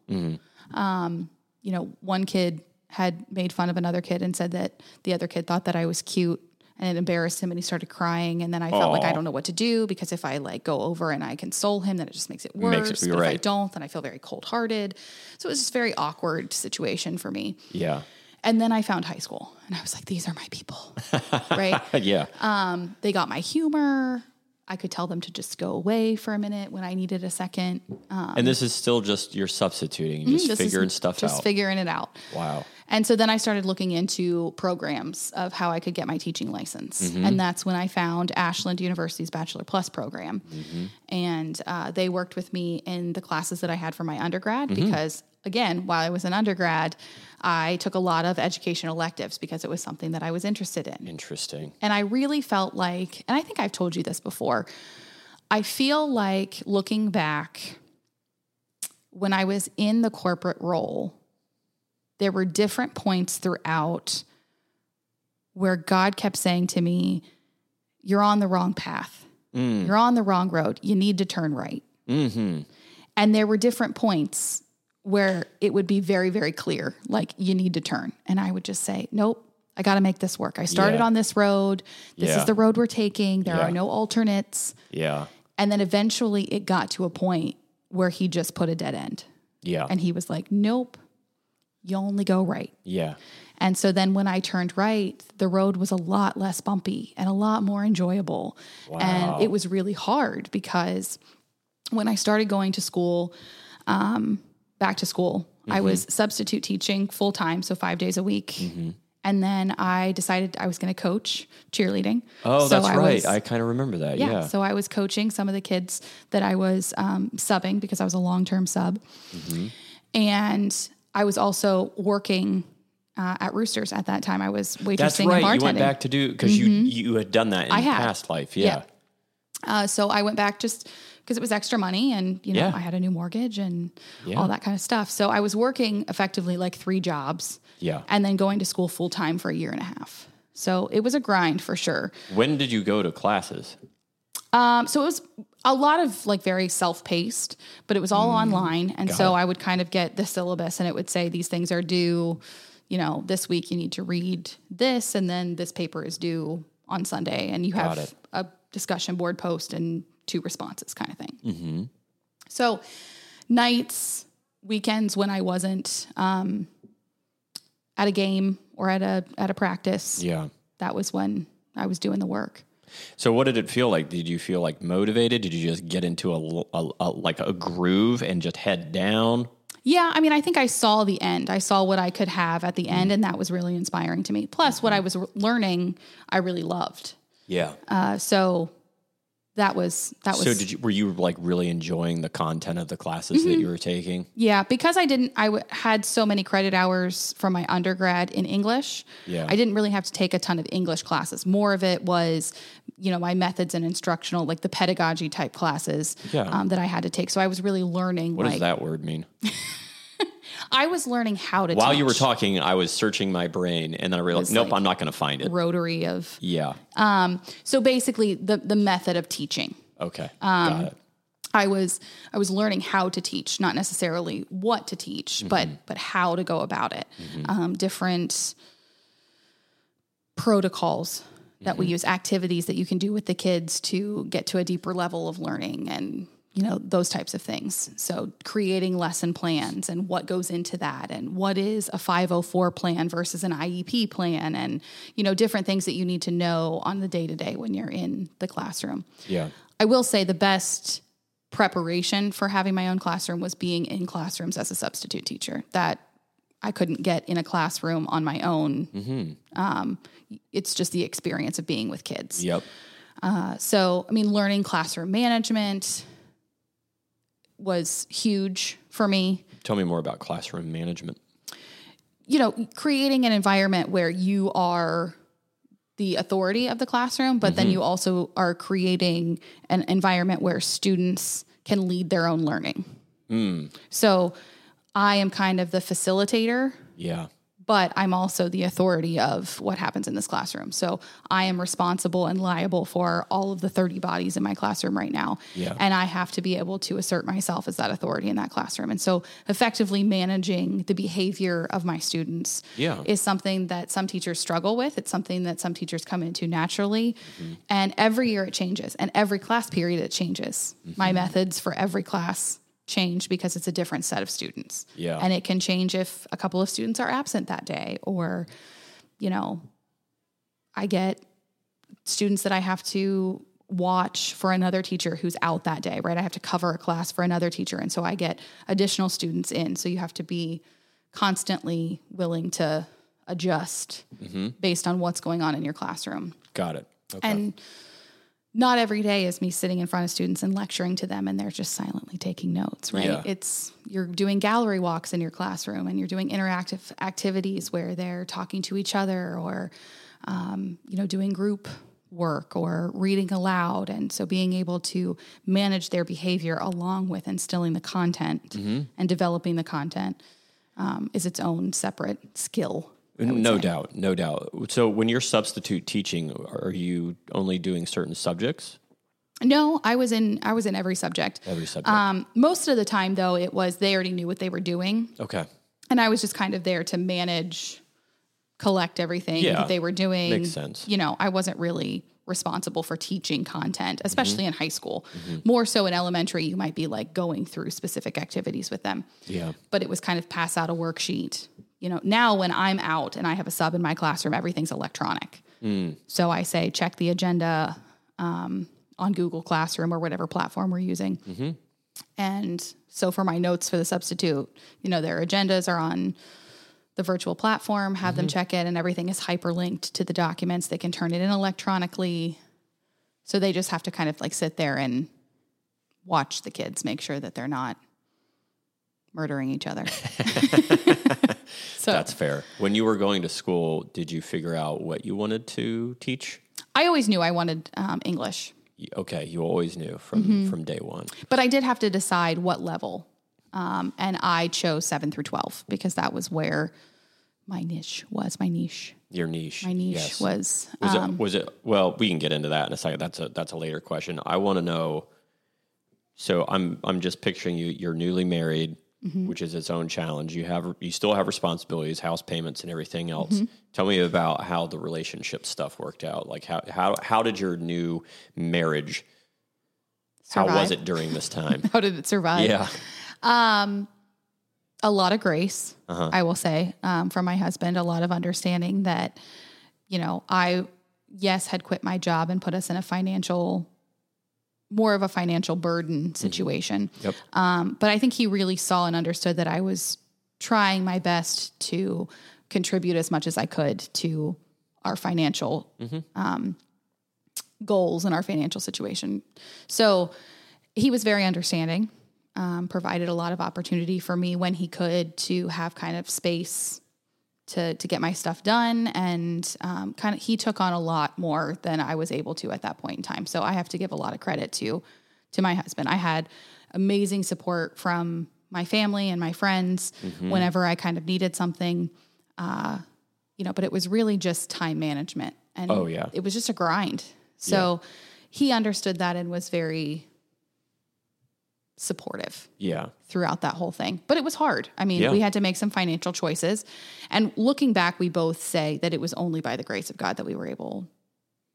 Um, you know, one kid had made fun of another kid and said that the other kid thought that I was cute and it embarrassed him and he started crying and then I felt like I don't know what to do because if I like go over and I console him then it just makes it worse. Makes it- but if I don't then I feel very cold-hearted. So it was just a very awkward situation for me. Yeah. And then I found high school and I was like these are my people. right? Yeah. Um, they got my humor. I could tell them to just go away for a minute when I needed a second. Um, and this is still just you're substituting, and mm-hmm, just is figuring stuff just out. Just figuring it out. wow. And so then I started looking into programs of how I could get my teaching license. Mm-hmm. And that's when I found Ashland University's Bachelor Plus program. Mm-hmm. And uh, they worked with me in the classes that I had for my undergrad because, again, while I was an undergrad, I took a lot of education electives because it was something that I was interested in. Interesting. And I really felt like, and I think I've told you this before, I feel like looking back, when I was in the corporate role, there were different points throughout where God kept saying to me, You're on the wrong path. You're on the wrong road. You need to turn right. Mm-hmm. And there were different points where it would be very, very clear, like you need to turn. And I would just say, nope, I got to make this work. I started Yeah. on this road. This Yeah. is the road we're taking. There Yeah. are no alternates. Yeah. And then eventually it got to a point where he just put a dead end. Yeah. And he was like, nope, you only go right. yeah. And so then when I turned right, the road was a lot less bumpy and a lot more enjoyable. Wow. And it was really hard because when I started going to school, um, back to school, I Mm-hmm. was substitute teaching full time, so five days a week. Mm-hmm. And then I decided I was going to coach cheerleading. Oh, So that's I right. was- I kind of remember that. yeah, Yeah. So I was coaching some of the kids that I was um, subbing because I was a long term sub. Mm-hmm. And I was also working uh, at Roosters at that time. I was waitressing That's and right. bartending. You went back to do because you you had done that in I had. past life. Yeah. Yeah. Uh, so I went back just because it was extra money and, you know, Yeah. I had a new mortgage and Yeah. all that kind of stuff. So I was working effectively like three jobs Yeah. and then going to school full time for a year and a half. So it was a grind for sure. When did you go to classes? Um, so it was a lot of like very self paced, but it was all online. And so I would kind of get the syllabus and it would say these things are due, you know, this week you need to read this, and then this paper is due on Sunday, and you Got have it. a discussion board post and two responses kind of thing. Mm-hmm. So nights, weekends when I wasn't um, at a game or at a at a practice, Yeah. that was when I was doing the work. So what did it feel like? Did you feel like motivated? Did you just get into a, a- a- like a groove and just head down? Yeah, I mean, I think I saw the end. I saw what I could have at the end, mm-hmm. and that was really inspiring to me. Plus, what I mm-hmm. was r- learning, I really loved. Yeah. Uh, so that was that was so did you were you like really enjoying the content of the classes Mm-hmm. that you were taking? yeah because I didn't I w- had so many credit hours from my undergrad in English. Yeah. I didn't really have to take a ton of English classes. More of it was, you know, my methods and instructional, like the pedagogy type classes Yeah. um, that I had to take. So I was really learning. What like does that word mean? I was learning how to. While you were talking, I was searching my brain and then I realized, nope, like- I'm not going to find it. rotary of Yeah. Um, so basically the the method of teaching. Okay. Um, Got it. I was I was learning how to teach, not necessarily what to teach, but but how to go about it. Um, different protocols that we use, activities that you can do with the kids to get to a deeper level of learning, and you know those types of things. So creating lesson plans and what goes into that, and what is a 504 plan versus an IEP plan, and you know different things that you need to know on the day to day when you're in the classroom. Yeah. I will say the best preparation for having my own classroom was being in classrooms as a substitute teacher. That I couldn't get in a classroom on my own. Um, it's just the experience of being with kids. Yep. So, I mean, learning classroom management was huge for me. Tell me more about classroom management. You know, creating an environment where you are the authority of the classroom, but then mm-hmm. you also are creating an environment where students can lead their own learning. Hmm. So I am kind of the facilitator, Yeah. But I'm also the authority of what happens in this classroom. So I am responsible and liable for all of the 30 bodies in my classroom right now. Yeah. And I have to be able to assert myself as that authority in that classroom. And so effectively managing the behavior of my students Yeah. is something that some teachers struggle with. It's something that some teachers come into naturally. Mm-hmm. And every year it changes. And every class period it changes. Mm-hmm. My methods for every class change because it's a different set of students. Yeah. And it can change if a couple of students are absent that day or, you know, I get students that I have to watch for another teacher who's out that day, right? I have to cover a class for another teacher. And so I get additional students in. So you have to be constantly willing to adjust mm-hmm. based on what's going on in your classroom. Got it. Okay. And not every day is me sitting in front of students and lecturing to them and they're just silently taking notes, right? Yeah. It's you're doing gallery walks in your classroom and you're doing interactive activities where they're talking to each other or um, you know, doing group work or reading aloud. And so being able to manage their behavior along with instilling the content and developing the content um, is its own separate skill. No doubt. No doubt. So when you're substitute teaching, are you only doing certain subjects? No, I was in I was in every subject. Every subject. Um, most of the time, though, it was they already knew what they were doing, okay. and I was just kind of there to manage, collect everything Yeah, that they were doing. makes sense. You know, I wasn't really responsible for teaching content, Mm-hmm. especially in high school. More so in elementary, you might be like going through specific activities with them. Yeah. But it was kind of pass out a worksheet. You know, now when I'm out and I have a sub in my classroom, everything's electronic. Mm. So I say check the agenda um, on Google Classroom or whatever platform we're using. Mm-hmm. And so for my notes for the substitute, you know, their agendas are on the virtual platform, have Mm-hmm. them check it, and everything is hyperlinked to the documents. They can turn it in electronically. So they just have to kind of like sit there and watch the kids, make sure that they're not murdering each other. so That's fair. When you were going to school, did you figure out what you wanted to teach? I always knew I wanted um, English. Okay, you always knew from Mm-hmm. from day one. But I did have to decide what level. Um, and I chose seven through 12 because that was where my niche was. My niche. Your niche. My niche yes. was. Was um, it? Was it? Well, we can get into that in a second. That's a that's a later question. I want to know. So I'm I'm just picturing you. You're newly married, Mm-hmm. which is its own challenge. You have you still have responsibilities, house payments, and everything else. Mm-hmm. Tell me about how the relationship stuff worked out. Like how how how did your new marriage? How was it during this time? how did it survive? yeah. Um, A lot of grace, Uh-huh. I will say, um, from my husband, a lot of understanding that, you know, I, yes, had quit my job and put us in a financial, more of a financial burden situation. Yep. Um, but I think he really saw and understood that I was trying my best to contribute as much as I could to our financial um, goals and our financial situation. So he was very understanding, um, provided a lot of opportunity for me when he could to have kind of space to to get my stuff done, and um, kind of he took on a lot more than I was able to at that point in time. So I have to give a lot of credit to to my husband. I had amazing support from my family and my friends whenever I kind of needed something. Uh, you know, but it was really just time management, and Oh, yeah. it was just a grind. So he understood that and was very supportive Yeah. throughout that whole thing. But it was hard. I mean, Yeah. we had to make some financial choices. And looking back, we both say that it was only by the grace of God that we were able,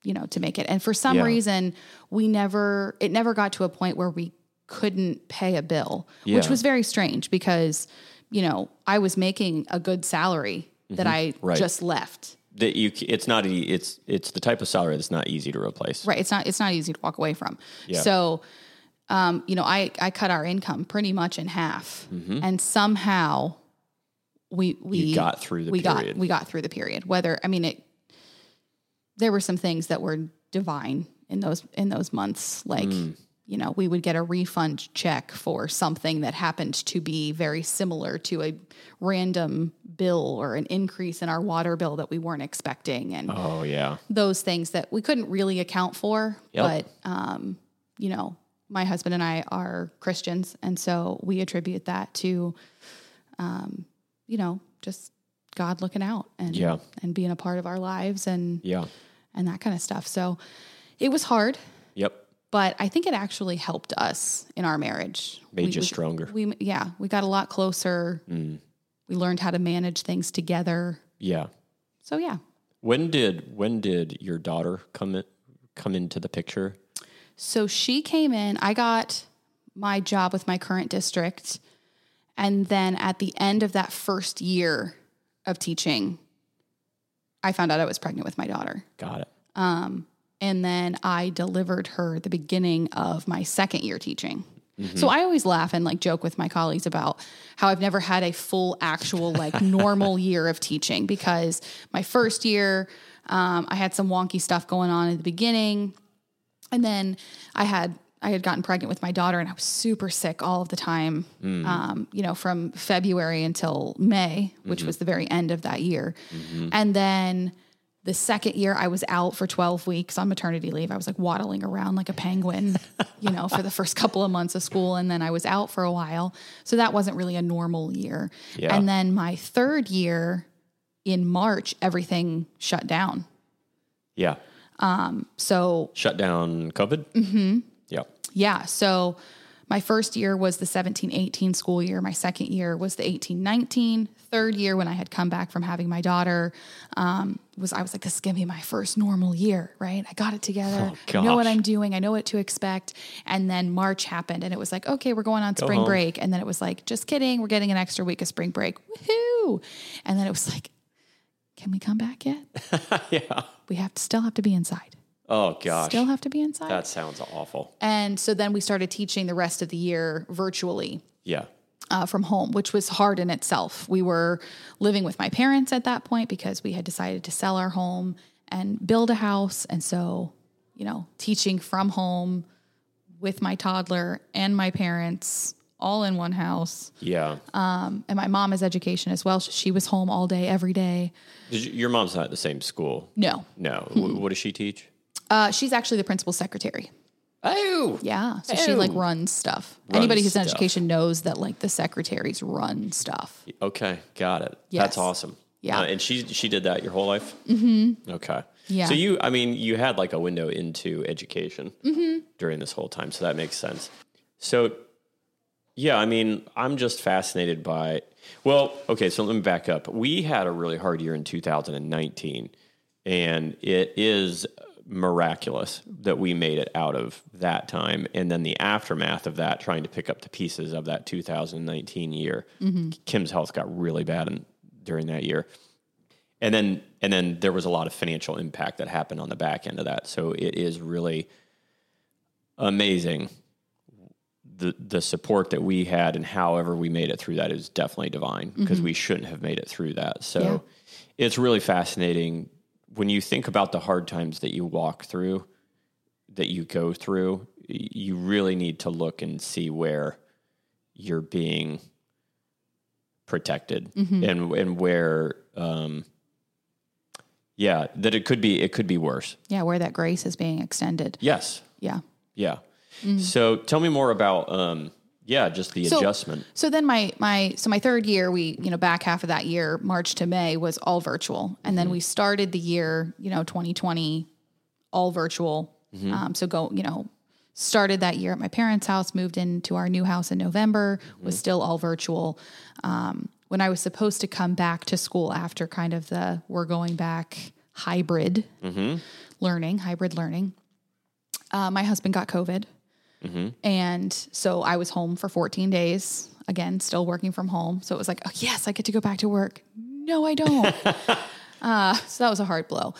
you know, to make it. And for some Yeah. reason, we never it never got to a point where we couldn't pay a bill, Yeah. which was very strange because, you know, I was making a good salary that I Mm-hmm. Right. just left. That you. It's not. It's it's the type of salary that's not easy to replace. Right. It's not it's not easy to walk away from. Yeah. So um, you know, I, I cut our income pretty much in half. And somehow we we Mm-hmm. You got through the we period. got we got through the period. Whether I mean it there were some things that were divine in those in those months. Like, Mm. you know, we would get a refund check for something that happened to be very similar to a random bill or an increase in our water bill that we weren't expecting. And Oh yeah. those things that we couldn't really account for. Yep. But, um, you know, my husband and I are Christians. And so we attribute that to, um, you know, just God looking out and Yeah. and being a part of our lives and Yeah. and that kind of stuff. So it was hard, Yep. but I think it actually helped us in our marriage. Made We- you we- stronger. We yeah, we got a lot closer. We learned how to manage things together. Yeah. So yeah. When did when did your daughter come in, come into the picture? So she came in, I got my job with my current district. And then at the end of that first year of teaching, I found out I was pregnant with my daughter. Got it. And then I delivered her the beginning of my second year teaching. So I always laugh and like joke with my colleagues about how I've never had a full actual like normal year of teaching because my first year um, I had some wonky stuff going on at the beginning, and then I had I had gotten pregnant with my daughter and I was super sick all of the time. Mm. Um, you know, from February until May, which mm-hmm. was the very end of that year, mm-hmm. and then the second year I was out for 12 weeks on maternity leave. I was like waddling around like a penguin, you know, for the first couple of months of school. And then I was out for a while. So that wasn't really a normal year. Yeah. And then my third year in March, everything shut down. Yeah. So Shut down COVID. Mm-hmm. Yeah. yeah. So my first year was the 17 18 school year. My second year was the 18 19. Third year, when I had come back from having my daughter, um, was I was like, this is gonna be my first normal year, right? I got it together. Oh, I know what. I'm doing. I know what to expect. And then March happened, and it was like, okay, we're going on spring home. break. And then it was like, just kidding, we're getting an extra week of spring break. Woohoo! And then it was like, can we come back yet? yeah. We have to still have to be inside. Oh gosh. Still have to be inside. that sounds awful. And so then we started teaching the rest of the year virtually Yeah. uh, from home, which was hard in itself. We were living with my parents at that point because we had decided to sell our home and build a house. And so, you know, teaching from home with my toddler and my parents all in one house. Yeah. And my mom is education as well. She was home all day, every day. Did you, your mom's not at the same school. No, No. Wh- what does she teach? uh, she's actually the principal secretary. Oh. Yeah. So she like Oh. runs stuff. Anybody who's in stuff. education knows that like the secretaries run stuff. Okay, got it. Yes. That's awesome. Yeah. Uh, and she she did that your whole life. Mm-hmm. Okay. Yeah. So you, I mean, you had like a window into education Mm-hmm. during this whole time, so that makes sense. So, yeah, I mean, I'm just fascinated by. Well, okay, so let me back up. We had a really hard year in 2019, and it is miraculous that we made it out of that time. And then the aftermath of that, trying to pick up the pieces of that 2019 year. Mm-hmm. Kim's health got really bad in, during that year and then and then there was a lot of financial impact that happened on the back end of that. So it is really amazing the the support that we had and however we made it through that is definitely divine because we shouldn't have made it through that. So Yeah. it's really fascinating when you think about the hard times that you walk through that you go through you really need to look and see where you're being protected and and where um yeah that it could be it could be worse Yeah, where that grace is being extended. yes Yeah. yeah so tell me more about um yeah just the So- adjustment. So then my my so my third year, we you know back half of that year, March to May was all virtual, and then we started the year you know 2020 all virtual. Um, so go you know started that year at my parents' house, moved into our new house in November, was still all virtual. Um, when I was supposed to come back to school after kind of the we're going back hybrid learning, hybrid learning, uh, my husband got COVID. And so I was home for 14 days, again, still working from home. So it was like, oh, yes, I get to go back to work. No, I don't. uh, so that was a hard blow.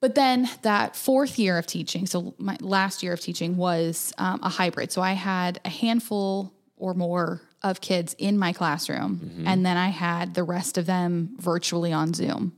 But then that fourth year of teaching, so my last year of teaching was um, a hybrid. So I had a handful or more of kids in my classroom, and then I had the rest of them virtually on Zoom.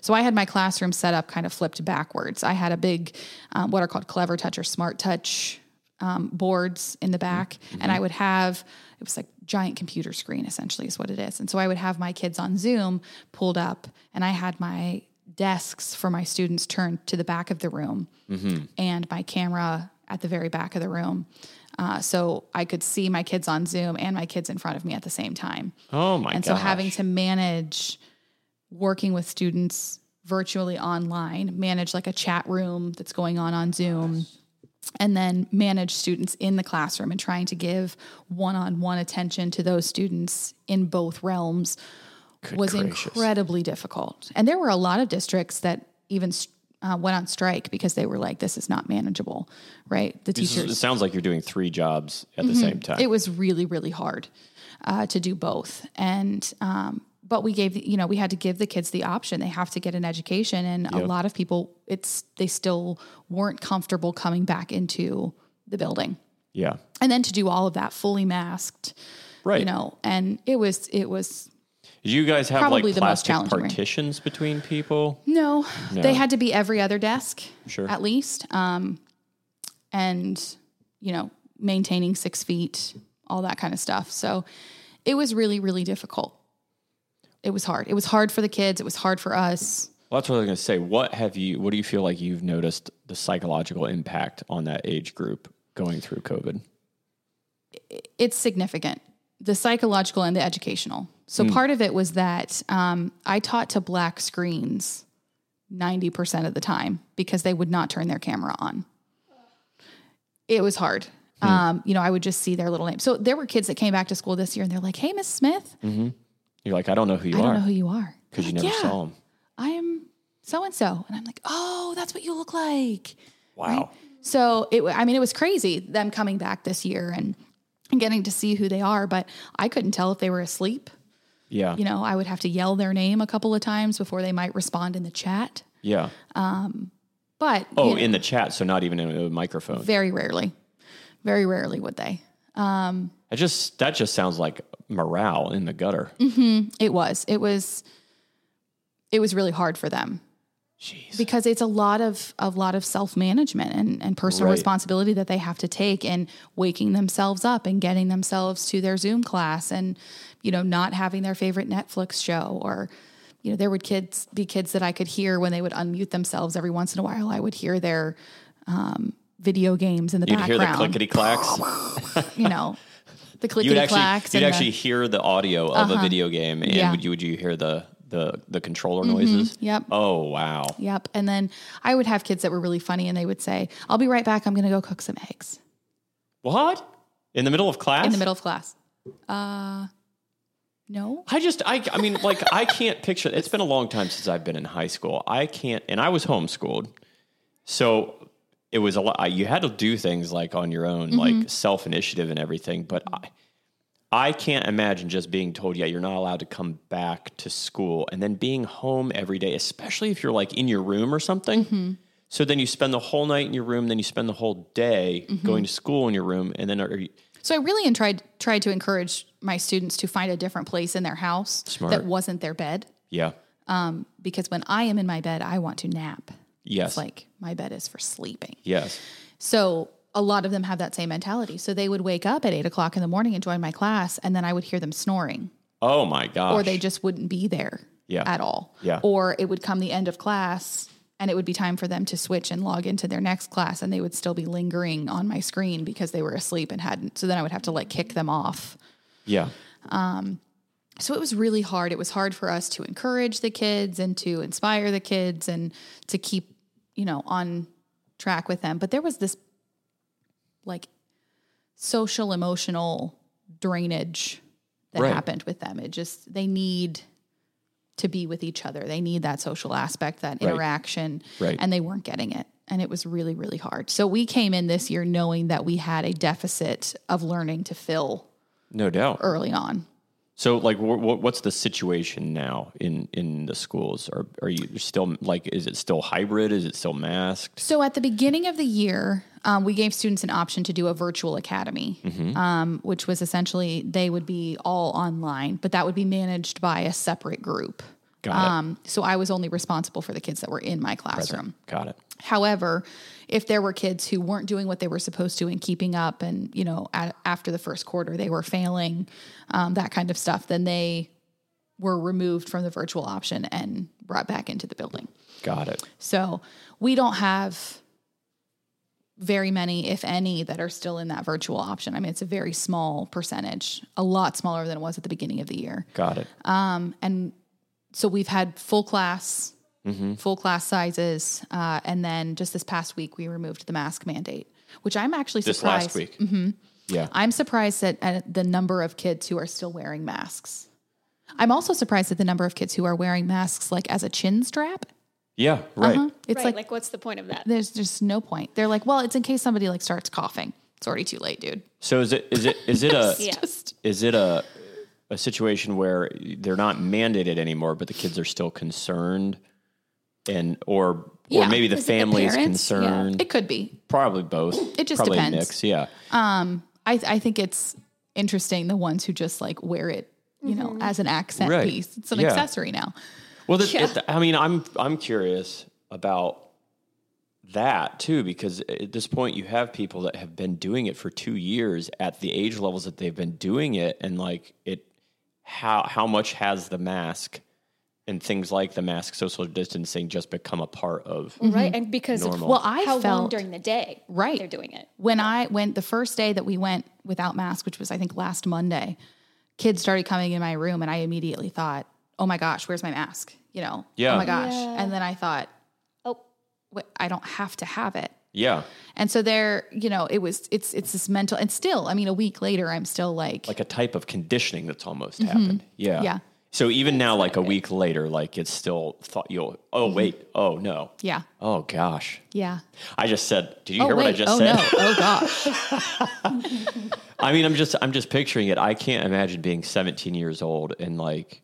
So I had my classroom set up kind of flipped backwards. I had a big, um, what are called Clever Touch or Smart Touch um, boards in the back, and I would have it was like giant computer screen essentially is what it is. And so I would have my kids on Zoom pulled up, and I had my desks for my students turned to the back of the room, and my camera at the very back of the room. Uh, so I could see my kids on Zoom and my kids in front of me at the same time. oh my and god so having to manage working with students virtually online, manage like a chat room that's going on on Zoom, and then manage students in the classroom and trying to give one on one attention to those students in both realms was gracious. incredibly difficult. And there were a lot of districts that even uh, went on strike because they were like, this is not manageable, right? The This is- teachers. it sounds like you're doing three jobs at the same time. It was really, really hard uh, to do both. And, um, but we gave, you know, we had to give the kids the option. They have to get an education. And a lot of people, it's, they still weren't comfortable coming back into the building. yeah. And then to do all of that fully masked, Right. you know, and it was, it was, Did you guys have Probably like the most plastic partitions between people? No, they had to be every other desk, Sure. at least, um, and you know, maintaining six feet, all that kind of stuff. So it was really, really difficult. It was hard. It was hard for the kids. It was hard for us. Well, that's what I was going to say. What have you? What do you feel like you've noticed the psychological impact on that age group going through COVID? It's significant, the psychological and the educational. So part of it was that um, I taught to black screens ninety percent of the time because they would not turn their camera on. It was hard. Um, you know, I would just see their little name. So there were kids that came back to school this year and they're like, "Hey, Miss Smith, You're like, I don't know who you are. I don't know who you are because you never "Yeah, saw them. I am so and so, and I'm like, "Oh, that's what you look like." Wow. So it, I mean, it was crazy them coming back this year and, and getting to see who they are, but I couldn't tell if they were asleep. Yeah. You know, I would have to yell their name a couple of times before they might respond in the chat. yeah. Um, but Oh, you know, in the chat, so not even in a microphone. very rarely, very rarely would they. Um, I just that just sounds like morale in the gutter. It was, it was, it was really hard for them Jeez. because it's a lot of a lot of self management and, and personal Right. responsibility that they have to take in waking themselves up and getting themselves to their Zoom class and you know not having their favorite Netflix show or you know there would kids be kids that I could hear when they would unmute themselves every once in a while I would hear their um, video games in the You'd hear the clickety clacks. you know the You'd clickety actually you'd and the- actually hear the audio of a video game, and Yeah. would you would you hear the the the controller noises? Yep. Oh wow. Yep. And then I would have kids that were really funny and they would say, I'll be right back. I'm going to go cook some eggs What? In the middle of class? in the middle of class. Uh, no. I just, I, I mean, like, I can't picture. It's been a long time since I've been in high school. I can't, and I was homeschooled, so it was a lot. You had to do things like on your own, like mm-hmm. self initiative and everything. But mm-hmm. I, I can't imagine just being told, yeah, you're not allowed to come back to school, and then being home every day, especially if you're like in your room or something. Mm-hmm. So then you spend the whole night in your room, then you spend the whole day going to school in your room, and then are you, So I really tried tried to encourage my students to find a different place in their house Smart. that wasn't their bed. yeah, Um, Because when I am in my bed, I want to nap. Yes, It's like my bed is for sleeping. yes, So a lot of them have that same mentality. So they would wake up at eight o'clock in the morning and join my class, and then I would hear them snoring. oh my gosh, or they just wouldn't be there Yeah. at all. Yeah. Or it would come the end of class and it would be time for them to switch and log into their next class and they would still be lingering on my screen because they were asleep and hadn't. So then I would have to like kick them off. yeah. Um So it was really hard. It was hard for us to encourage the kids and to inspire the kids and to keep, you know, on track with them. But there was this like social emotional drainage that Right. happened with them. It just they need to be with each other. They need that social aspect, that interaction, Right. and they weren't getting it. And it was really, really hard. So we came in this year knowing that we had a deficit of learning to fill No doubt. early on. So, like, wh- wh- what's the situation now in in the schools? Are are you still like? Is it still hybrid? Is it still masked? So at the beginning of the year, um, we gave students an option to do a virtual academy, um, which was essentially they would be all online, but that would be managed by a separate group. Got it. Um, so I was only responsible for the kids that were in my classroom. Got it. However, if there were kids who weren't doing what they were supposed to and keeping up, and you know, at, after the first quarter they were failing, um, that kind of stuff, then they were removed from the virtual option and brought back into the building. Got it. So we don't have very many, if any, that are still in that virtual option. I mean, it's a very small percentage, a lot smaller than it was at the beginning of the year. Got it. And so we've had full class, Mm-hmm. full class sizes, uh, and then just this past week we removed the mask mandate, which I'm actually This surprised. last week. Mm-hmm. Yeah. I'm surprised at, at the number of kids who are still wearing masks. I'm also surprised at the number of kids who are wearing masks like as a chin strap. yeah. Right. Uh-huh. It's right, like, like, what's the point of that? there's just no point. They're like, well, it's in case somebody like starts coughing. It's already too late, dude. So is it is it is it a Yeah. Just is it a a situation where they're not mandated anymore, but the kids are still concerned, and or Yeah. or maybe the Is it the family is parents? Yeah. concerned. it could be. Probably both. It just Probably depends. A mix. Yeah. Um, I I think it's interesting the ones who just like wear it, you know, mm-hmm. as an accent Right. piece. It's an Yeah. accessory now. Well, the, it, I mean, I'm I'm curious about that too because at this point you have people that have been doing it for two years at the age levels that they've been doing it, and like it, how how much has the mask and things like the mask, social distancing, just become a part of? Right. And because Normal. Well, I how long felt- during the day Right. they're doing it. When I went the first day that we went without masks, which was I think last Monday, kids started coming in my room and I immediately thought, "Oh my gosh, where's my mask?" You know, Yeah. "Oh my gosh." Yeah. And then I thought, Oh, "Wait, I don't have to have it." Yeah, And so there, you know, it was it's it's this mental and still, I mean, a week later I'm still like, like a type of conditioning that's almost happened. Yeah, Mm-hmm. Yeah. So even now, like a week later, like it's still thought you'll. Oh Mm-hmm. wait. Oh no. yeah. Oh gosh. Yeah. I just said. Did you Oh hear what I just oh said? no. Oh gosh. I mean, I'm just I'm just picturing it. I can't imagine being 17 years old and like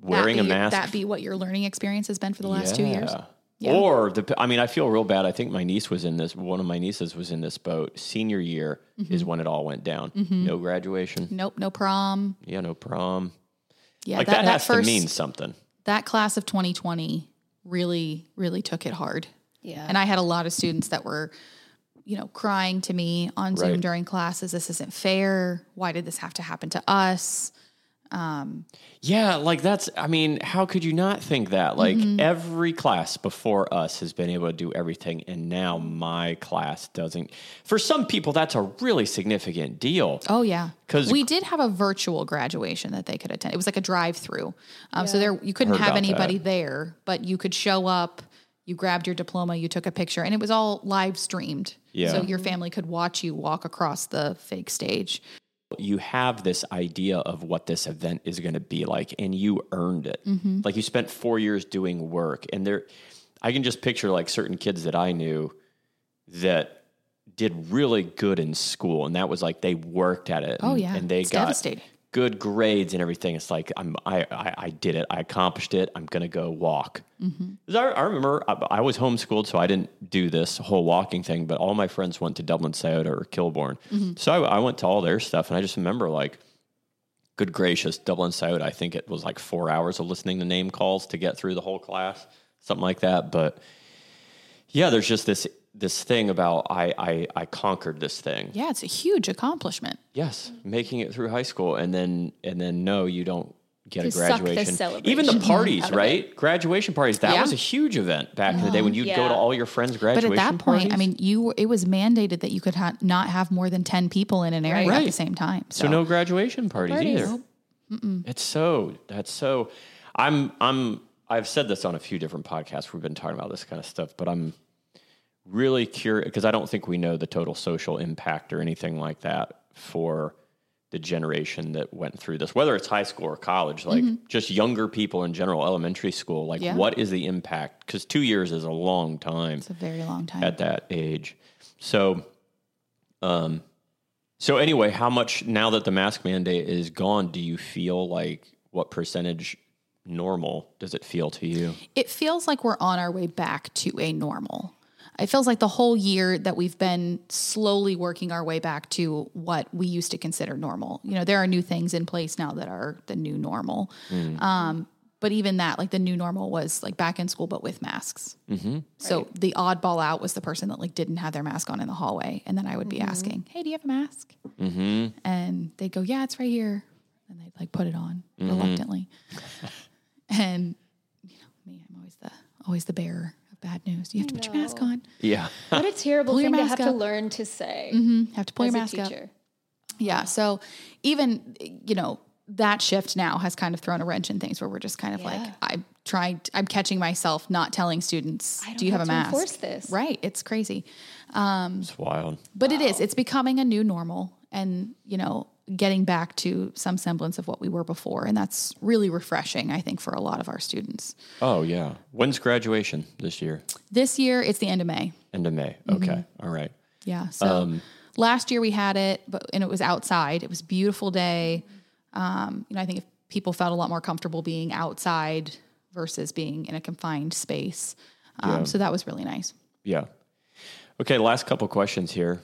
wearing that a mask. That be what your learning experience has been for the last two years. Yeah. Or the I mean, I feel real bad. I think my niece was in this. One of my nieces was in this boat. Senior year Mm-hmm. is when it all went down. No graduation. Nope. No prom. Yeah, no prom. Yeah. Like that, has first to mean something. that class of 2020 really really took it hard. yeah. And I had a lot of students that were, you know, crying to me on Zoom Right. during classes. This isn't fair. Why did this have to happen to us? Yeah, like that's, I mean, how could you not think that? Like Mm-hmm. every class before us has been able to do everything, and now my class doesn't. For some people, that's a really significant deal. Oh yeah. Because we did have a virtual graduation that they could attend. It was like a drive-through, um, so there you couldn't Heard have anybody that. there, but you could show up. You grabbed your diploma, you took a picture, and it was all live streamed. Yeah. So your family could watch you walk across the fake stage. You have this idea of what this event is going to be like, and you earned it. Mm-hmm. Like you spent four years doing work, and there, I can just picture like certain kids that I knew that did really good in school, and that was like they worked at it. Oh, yeah. and they It's got devastating. Good grades and everything. It's like I'm, I, I, I did it. I accomplished it. I'm gonna go walk. Mm-hmm. I, I remember I, I was homeschooled, so I didn't do this whole walking thing. But all my friends went to Dublin, Scioto, or Kilbourne, Mm-hmm. so I, I went to all their stuff, and I just remember like, good gracious, Dublin, Scioto. I think it was like four hours of listening to name calls to get through the whole class, something like that. But yeah, there's just this this thing about I, I, I conquered this thing. Yeah, it's a huge accomplishment. Yes, making it through high school, and then and then no, you don't get To a suck the graduation. Even the parties, right? Graduation parties. That Yeah. was a huge event back in the day when you'd go to all your friends' graduation. But at that point, parties. I mean, you it was mandated that you could ha- not have more than ten people in an area at the same time. So, so no graduation parties, parties. either. It's so that's so. I'm I'm I've said this on a few different podcasts. We've been talking about this kind of stuff, but I'm really curious because I don't think we know the total social impact or anything like that for the generation that went through this, whether it's high school or college, like just younger people in general, elementary school. Like, Yeah. what is the impact? Because two years is a long time it's a very long time. at that age. So, um, so anyway, how much now that the mask mandate is gone, do you feel like what percentage normal does it feel to you? it feels like we're on our way back to a normal. It feels like the whole year that we've been slowly working our way back to what we used to consider normal. You know, there are new things in place now that are the new normal. Um, but even that, like the new normal was like back in school, but with masks. Mm-hmm. So the oddball out was the person that like didn't have their mask on in the hallway. And then I would be asking, Hey, do you have a mask? Mm-hmm. And they'd go, Yeah, it's right here. And they'd like put it on reluctantly. and you know, me, I'm always the always the bearer of bad news. You have to put your mask on. Yeah. What a terrible Pull your thing to mask have to learn to say You have to pull as your a mask up. Yeah. So even, you know, that shift now has kind of thrown a wrench in things where we're just kind of like I'm trying I'm catching myself not telling students I don't do you have, have a to mask enforce this. right it's crazy um, It's wild. but it is it's becoming a new normal and you know getting back to some semblance of what we were before and that's really refreshing I think for a lot of our students Oh yeah. When's graduation this year? this year it's the end of May End of May. Mm-hmm. Okay. All right. Yeah. So Um, last year we had it, but and it was outside. It was a beautiful day. Um, you know, I think if people felt a lot more comfortable being outside versus being in a confined space. Um, Yeah. So that was really nice. Yeah. Okay, last couple questions here.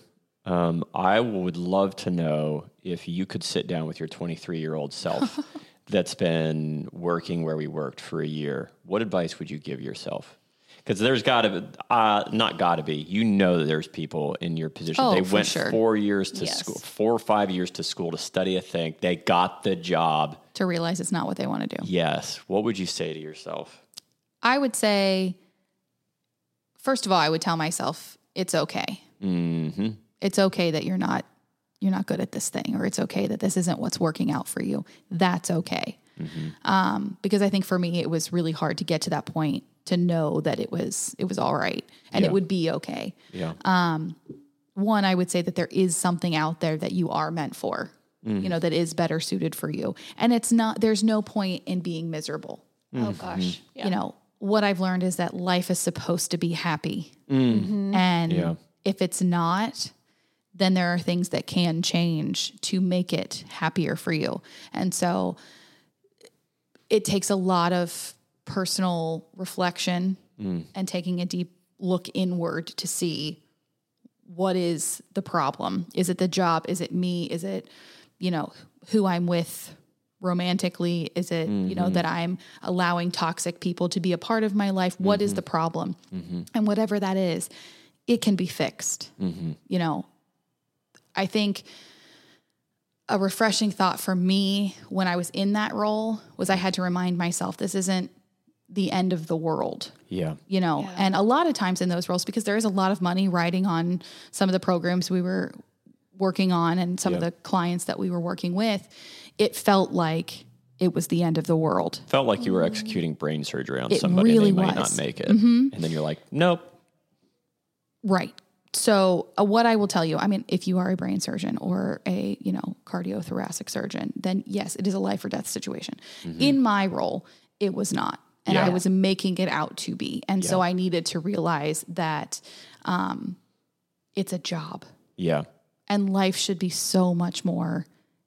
Um, I would love to know if you could sit down with your 23 year old self that's been working where we worked for a year. What advice would you give yourself? Because there's got to be, uh, not got to be, you know that there's people in your position. Oh, they went sure. four years to Yes. school, four or five years to school to study a thing. They got the job. To realize it's not what they want to do. Yes. What would you say to yourself? I would say, first of all, I would tell myself it's okay. hmm It's okay that you're not you're not good at this thing, or it's okay that this isn't what's working out for you. That's okay. Mm-hmm. Um, because I think for me, it was really hard to get to that point to know that it was it was all right and Yeah. it would be okay. Yeah. Um, one, I would say that there is something out there that you are meant for. You know mm-hmm. that is better suited for you, and it's not. There's no point in being miserable. Mm-hmm. Oh gosh. Yeah. you know what i've learned is that life is supposed to be happy mm. and Yeah. if it's not then there are things that can change to make it happier for you. And so it takes a lot of personal reflection mm. and taking a deep look inward to see what is the problem. Is it the job? Is it me? Is it you know who i'm with romantically? Is it you know that mm-hmm. i'm allowing toxic people to be a part of my life? What is mm-hmm. the problem? Mm-hmm. And whatever that is it can be fixed. You know i think a refreshing thought for me when i was in that role was i had to remind myself this isn't the end of the world Yeah. you know Yeah. and a lot of times in those roles because there is a lot of money riding on some of the programs we were working on and some of the clients that we were working with it felt like it was the end of the world Felt like you were executing brain surgery on It somebody really and they might was. Mm-hmm. not make it. And then you're like, nope. right so uh, what i will tell you i mean if you are a brain surgeon or a you know cardiothoracic surgeon then yes it is a life or death situation. In my role it was not. And i Mm-hmm. Was making it out to be. And so i needed to realize that um, it's a job. Yeah. and life should be so much more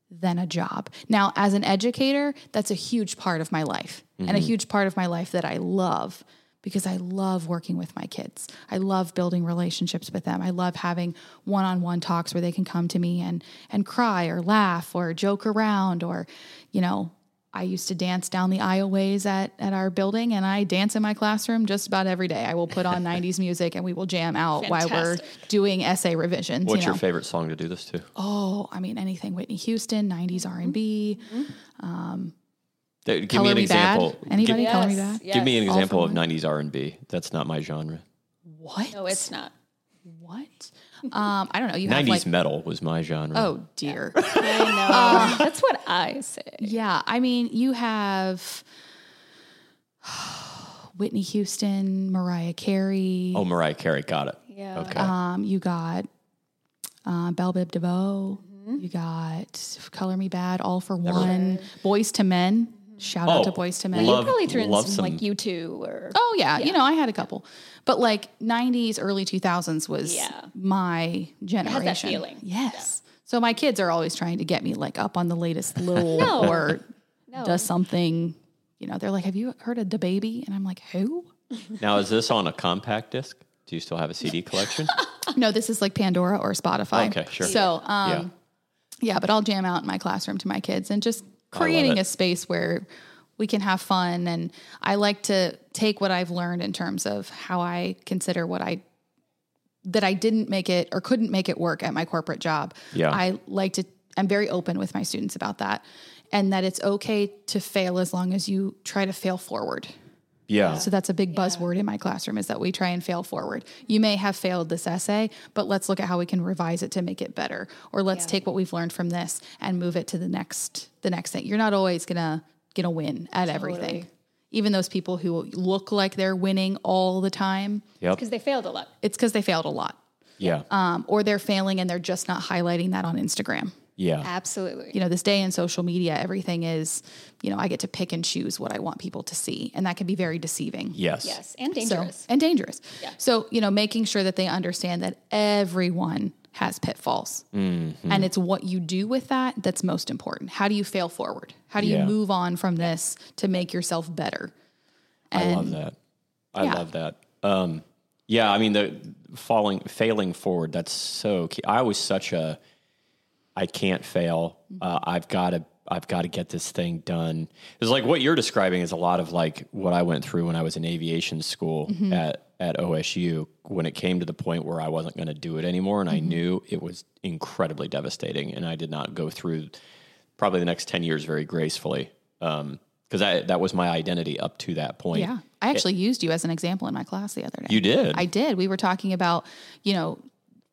than a job. Now, as an educator, that's a huge part of my life. And a huge part of my life that I love because I love working with my kids. I love building relationships with them. I love having one-on-one talks where they can come to me and and cry or laugh or joke around or you know, I used to dance down the aisleways at, at our building and I dance in my classroom just about every day. I will put on 90s music and we will jam out while we're doing essay revisions. What's you know? your favorite song to do this to? Oh, I mean anything Whitney Houston, 90s R&B. Th- Give Color me an Me example. Bad. Anybody Yes, color me bad? yes. Give me an example of one. 90s R&B. That's not my genre. What? No, it's not. What? Um, I don't know. You have 90s like metal was my genre. Oh dear. I know. That's what I say. yeah, I mean, you have Whitney Houston, Mariah Carey. Oh, Mariah Carey. Got it. Yeah. Okay. Um, you got uh, Bell Biv DeVoe. Mm-hmm. You got Color Me Badd, All for One, Boyz II Men. Shout out Oh, to Boyz II Men. love- Probably threw in love some, some- like you two or Oh yeah, you know I had a couple, but like '90s, early 2000s was Yeah. my generation. feeling. Yes. So my kids are always trying to get me like up on the latest Lil No. or No. does something. You know, they're like, "Have you heard of the baby?" And I'm like, "Who?" Now, is this on a compact disc? Do you still have a CD collection? No, this is like Pandora or Spotify. Okay, sure. So, um, yeah. yeah, but I'll jam out in my classroom to my kids and just love creating a space where we can have fun. And I like to take what I've learned in terms of how I consider what I that I didn't make it or couldn't make it work at my corporate job. Yeah. I like to I'm very open with my students about that and that it's okay to fail as long as you try to fail forward. Yeah. So that's a big buzzword in my classroom is that we try and fail forward. You may have failed this essay, but let's look at how we can revise it to make it better. Or let's Yeah. take what we've learned from this and move it to the next the next thing. You're not always gonna going to win at everything. Even those people who look like they're winning all the time, Yep. Because they failed a lot. it's because they failed a lot. Yeah. Um, or they're failing and they're just not highlighting that on Instagram. Yeah. Absolutely. you know, this day in social media, everything is, you know, I get to pick and choose what I want people to see. And that can be very deceiving. Yes. Yes. And So, dangerous. and dangerous. Yeah. So, you know, making sure that they understand that everyone has pitfalls. Mm-hmm. And it's what you do with that that's most important. How do you fail forward? How do you move on from this to make yourself better? I love that. I yeah. love that. Um, yeah, I mean the falling, failing forward. That's so key. I was such a, I can't fail. Uh, I've got to, I've got to get this thing done. It's like what you're describing is a lot of like what I went through when I was in aviation school at at OSU. When it came to the point where I wasn't going to do it anymore, and I knew it was incredibly devastating, and I did not go through probably the next ten years very gracefully. Um, because that that was my identity up to that point. Yeah. I actually used you as an example in my class the other day. You did. I did. We were talking about, you know,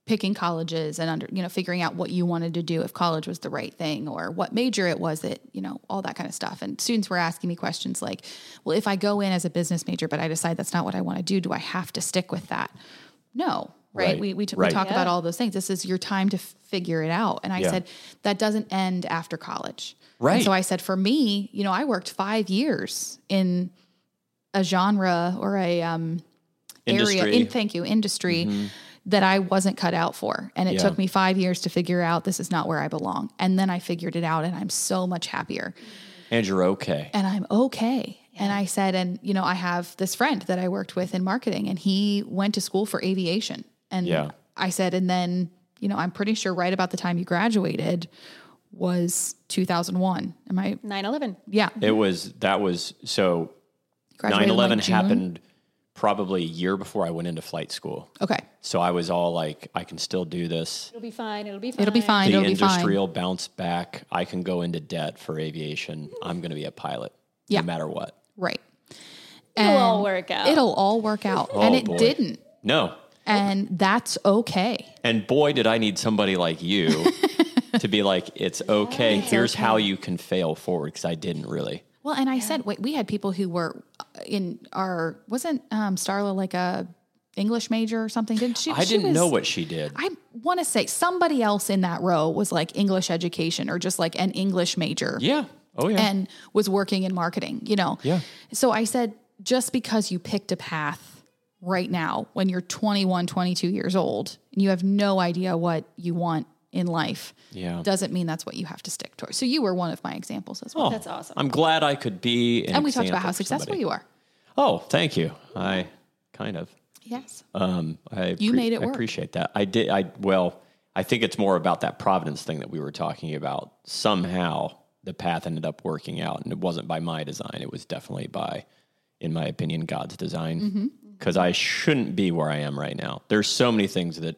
picking colleges and under, you know, figuring out what you wanted to do if college was the right thing or what major it was that, you know, all that kind of stuff. And students were asking me questions like, well, if I go in as a business major, but I decide that's not what I want to do, do I have to stick with that? No. Right. Right. We, we, t- Right. we talk about all those things. This is your time to f- figure it out. And I Yeah. said, that doesn't end after college. Right. And so I said, for me, you know, I worked five years in a genre or a um, area. In, thank you, industry that I wasn't cut out for, and it Yeah. took me five years to figure out this is not where I belong. And then I figured it out, and I'm so much happier, and you're okay. and I'm okay. And I said, and you know, I have this friend that I worked with in marketing, and he went to school for aviation. And Yeah. I said, and then you know, I'm pretty sure right about the time you graduated was 2001. Am I? 9 11. Yeah, It was that was so graduated 9 in, 11 like, June? happened probably a year before I went into flight school. Okay, So I was all like, I can still do this. It'll be fine. It'll be fine. it'll be fine. The It'll be fine. industry will bounce back. I can go into debt for aviation. I'm going to be a pilot Yeah. no matter what. Right. It'll all work out. It'll all work out. and Oh, it boy. didn't. No. And that's okay. And boy, did I need somebody like you to be like, it's okay. Here's how you can fail forward because I didn't really. Well, and I said, wait, we had people who were in our, wasn't um, Starla like a English major or something? Didn't she? I she didn't was- know what she did. I want to say somebody else in that row was like English education or just like an English major. yeah. Oh, yeah. and was working in marketing, you know? Yeah. So I said, just because you picked a path right now when you're 21, 22 years old, and you have no idea what you want in life, Yeah. doesn't mean that's what you have to stick to. So you were one of my examples as well. Oh, That's awesome. I'm glad I could be. An and we talked about how successful somebody. you are. Oh, thank you. I kind of. Yes. Um, I You made it I appreciate that. I did. I well, I think it's more about that Providence thing that we were talking about. Somehow the path ended up working out, and it wasn't by my design. It was definitely by, in my opinion, God's design. Mm-hmm. Because I shouldn't be where I am right now. There's so many things that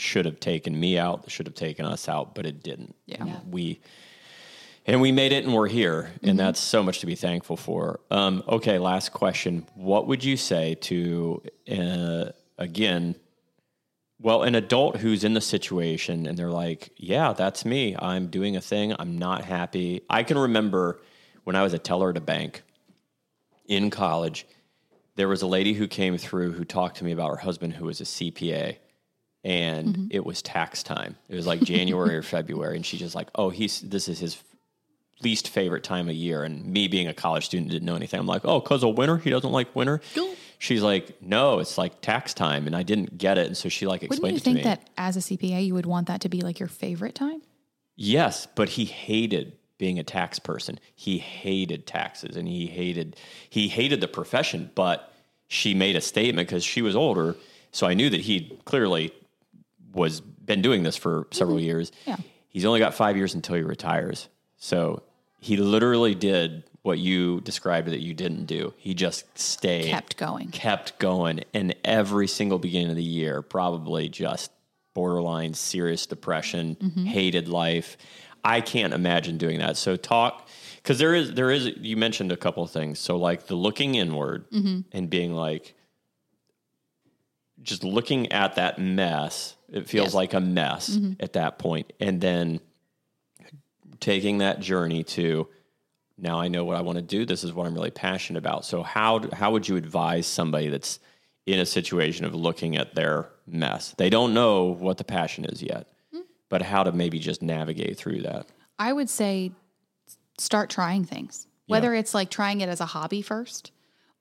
should have taken me out, should have taken us out, but it didn't. Yeah. Yeah. We and we made it and we're here Mm-hmm. and that's so much to be thankful for um, okay last question what would you say to uh, again well an adult who's in the situation and they're like yeah that's me i'm doing a thing i'm not happy i can remember when i was a teller at a bank in college there was a lady who came through who talked to me about her husband who was a cpa and mm-hmm. it was tax time it was like january or february and she's just like oh he's this is his least favorite time of year. And me being a college student didn't know anything. I'm like, oh, because of winter, he doesn't like winter. She's like, no, it's like tax time, and I didn't get it. And so she like Wouldn't explained you it to think me. that as a CPA, you would want that to be like your favorite time? Yes, but he hated being a tax person. He hated taxes, and he hated he hated the profession. But she made a statement because she was older, so I knew that he clearly was been doing this for several years. Yeah. He's only got five years until he retires. So he literally did what you described that you didn't do. He just stayed, Kept going. kept going, and every single beginning of the year, probably just borderline serious depression, Mm-hmm. hated life. I can't imagine doing that. So talk because there is there is you mentioned a couple of things. So like the looking inward and being like just looking at that mess. It feels Yes. like a mess mm-hmm. at that point, and then taking that journey to now I know what I want to do. This is what I'm really passionate about. So how how would you advise somebody that's in a situation of looking at their mess? They don't know what the passion is yet, hmm. but how to maybe just navigate through that. I would say start trying things. Whether it's like trying it as a hobby first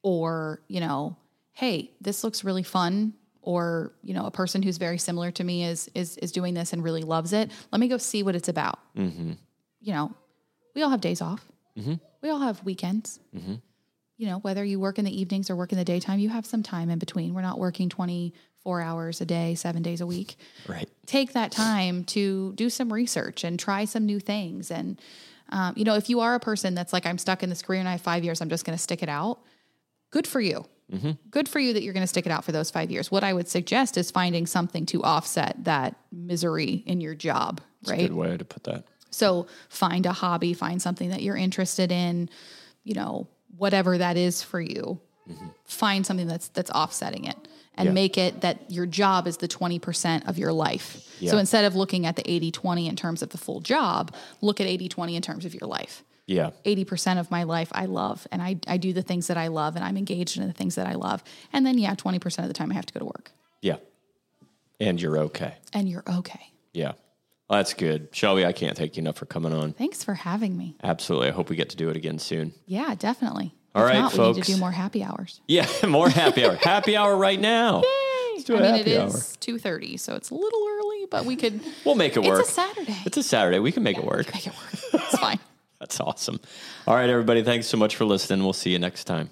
or, you know, hey, this looks really fun or, you know, a person who's very similar to me is is is doing this and really loves it. Let me go see what it's about. Mm-hmm. You know, we all have days off. We all have weekends. You know, whether you work in the evenings or work in the daytime, you have some time in between. We're not working 24 hours a day, 7 days a week Right. take that time to do some research and try some new things. And, um, you know, if you are a person that's like, I'm stuck in this career and I have five years, I'm just going to stick it out, good for you. Mm-hmm. Good for you that you're going to stick it out for those five years. What I would suggest is finding something to offset that misery in your job, right? That's a good way to put that. So find a hobby, find something that you're interested in, you know, whatever that is for you. Mm-hmm. Find something that's that's offsetting it and Yeah. make it that your job is the 20% of your life. So instead of looking at the 80-20 in terms of the full job, look at 80-20 in terms of your life. Yeah. 80% of my life I love and I, I do the things that I love and I'm engaged in the things that I love. And then yeah, 20% of the time I have to go to work. Yeah. And you're okay. And you're okay. Yeah. Well, that's good. Shelby, I can't thank you enough for coming on. Thanks for having me. Absolutely. I hope we get to do it again soon. Yeah, definitely. All if right, not, we need folks. to do more happy hours. Yeah. More happy hour. happy hour right now. Let's do I mean, it is 2.30, so it's a little early, but we could. We'll make it work. it's a Saturday. It's a Saturday. We can make it work. Make it work. It's fine. That's awesome. All right, everybody. Thanks so much for listening. We'll see you next time.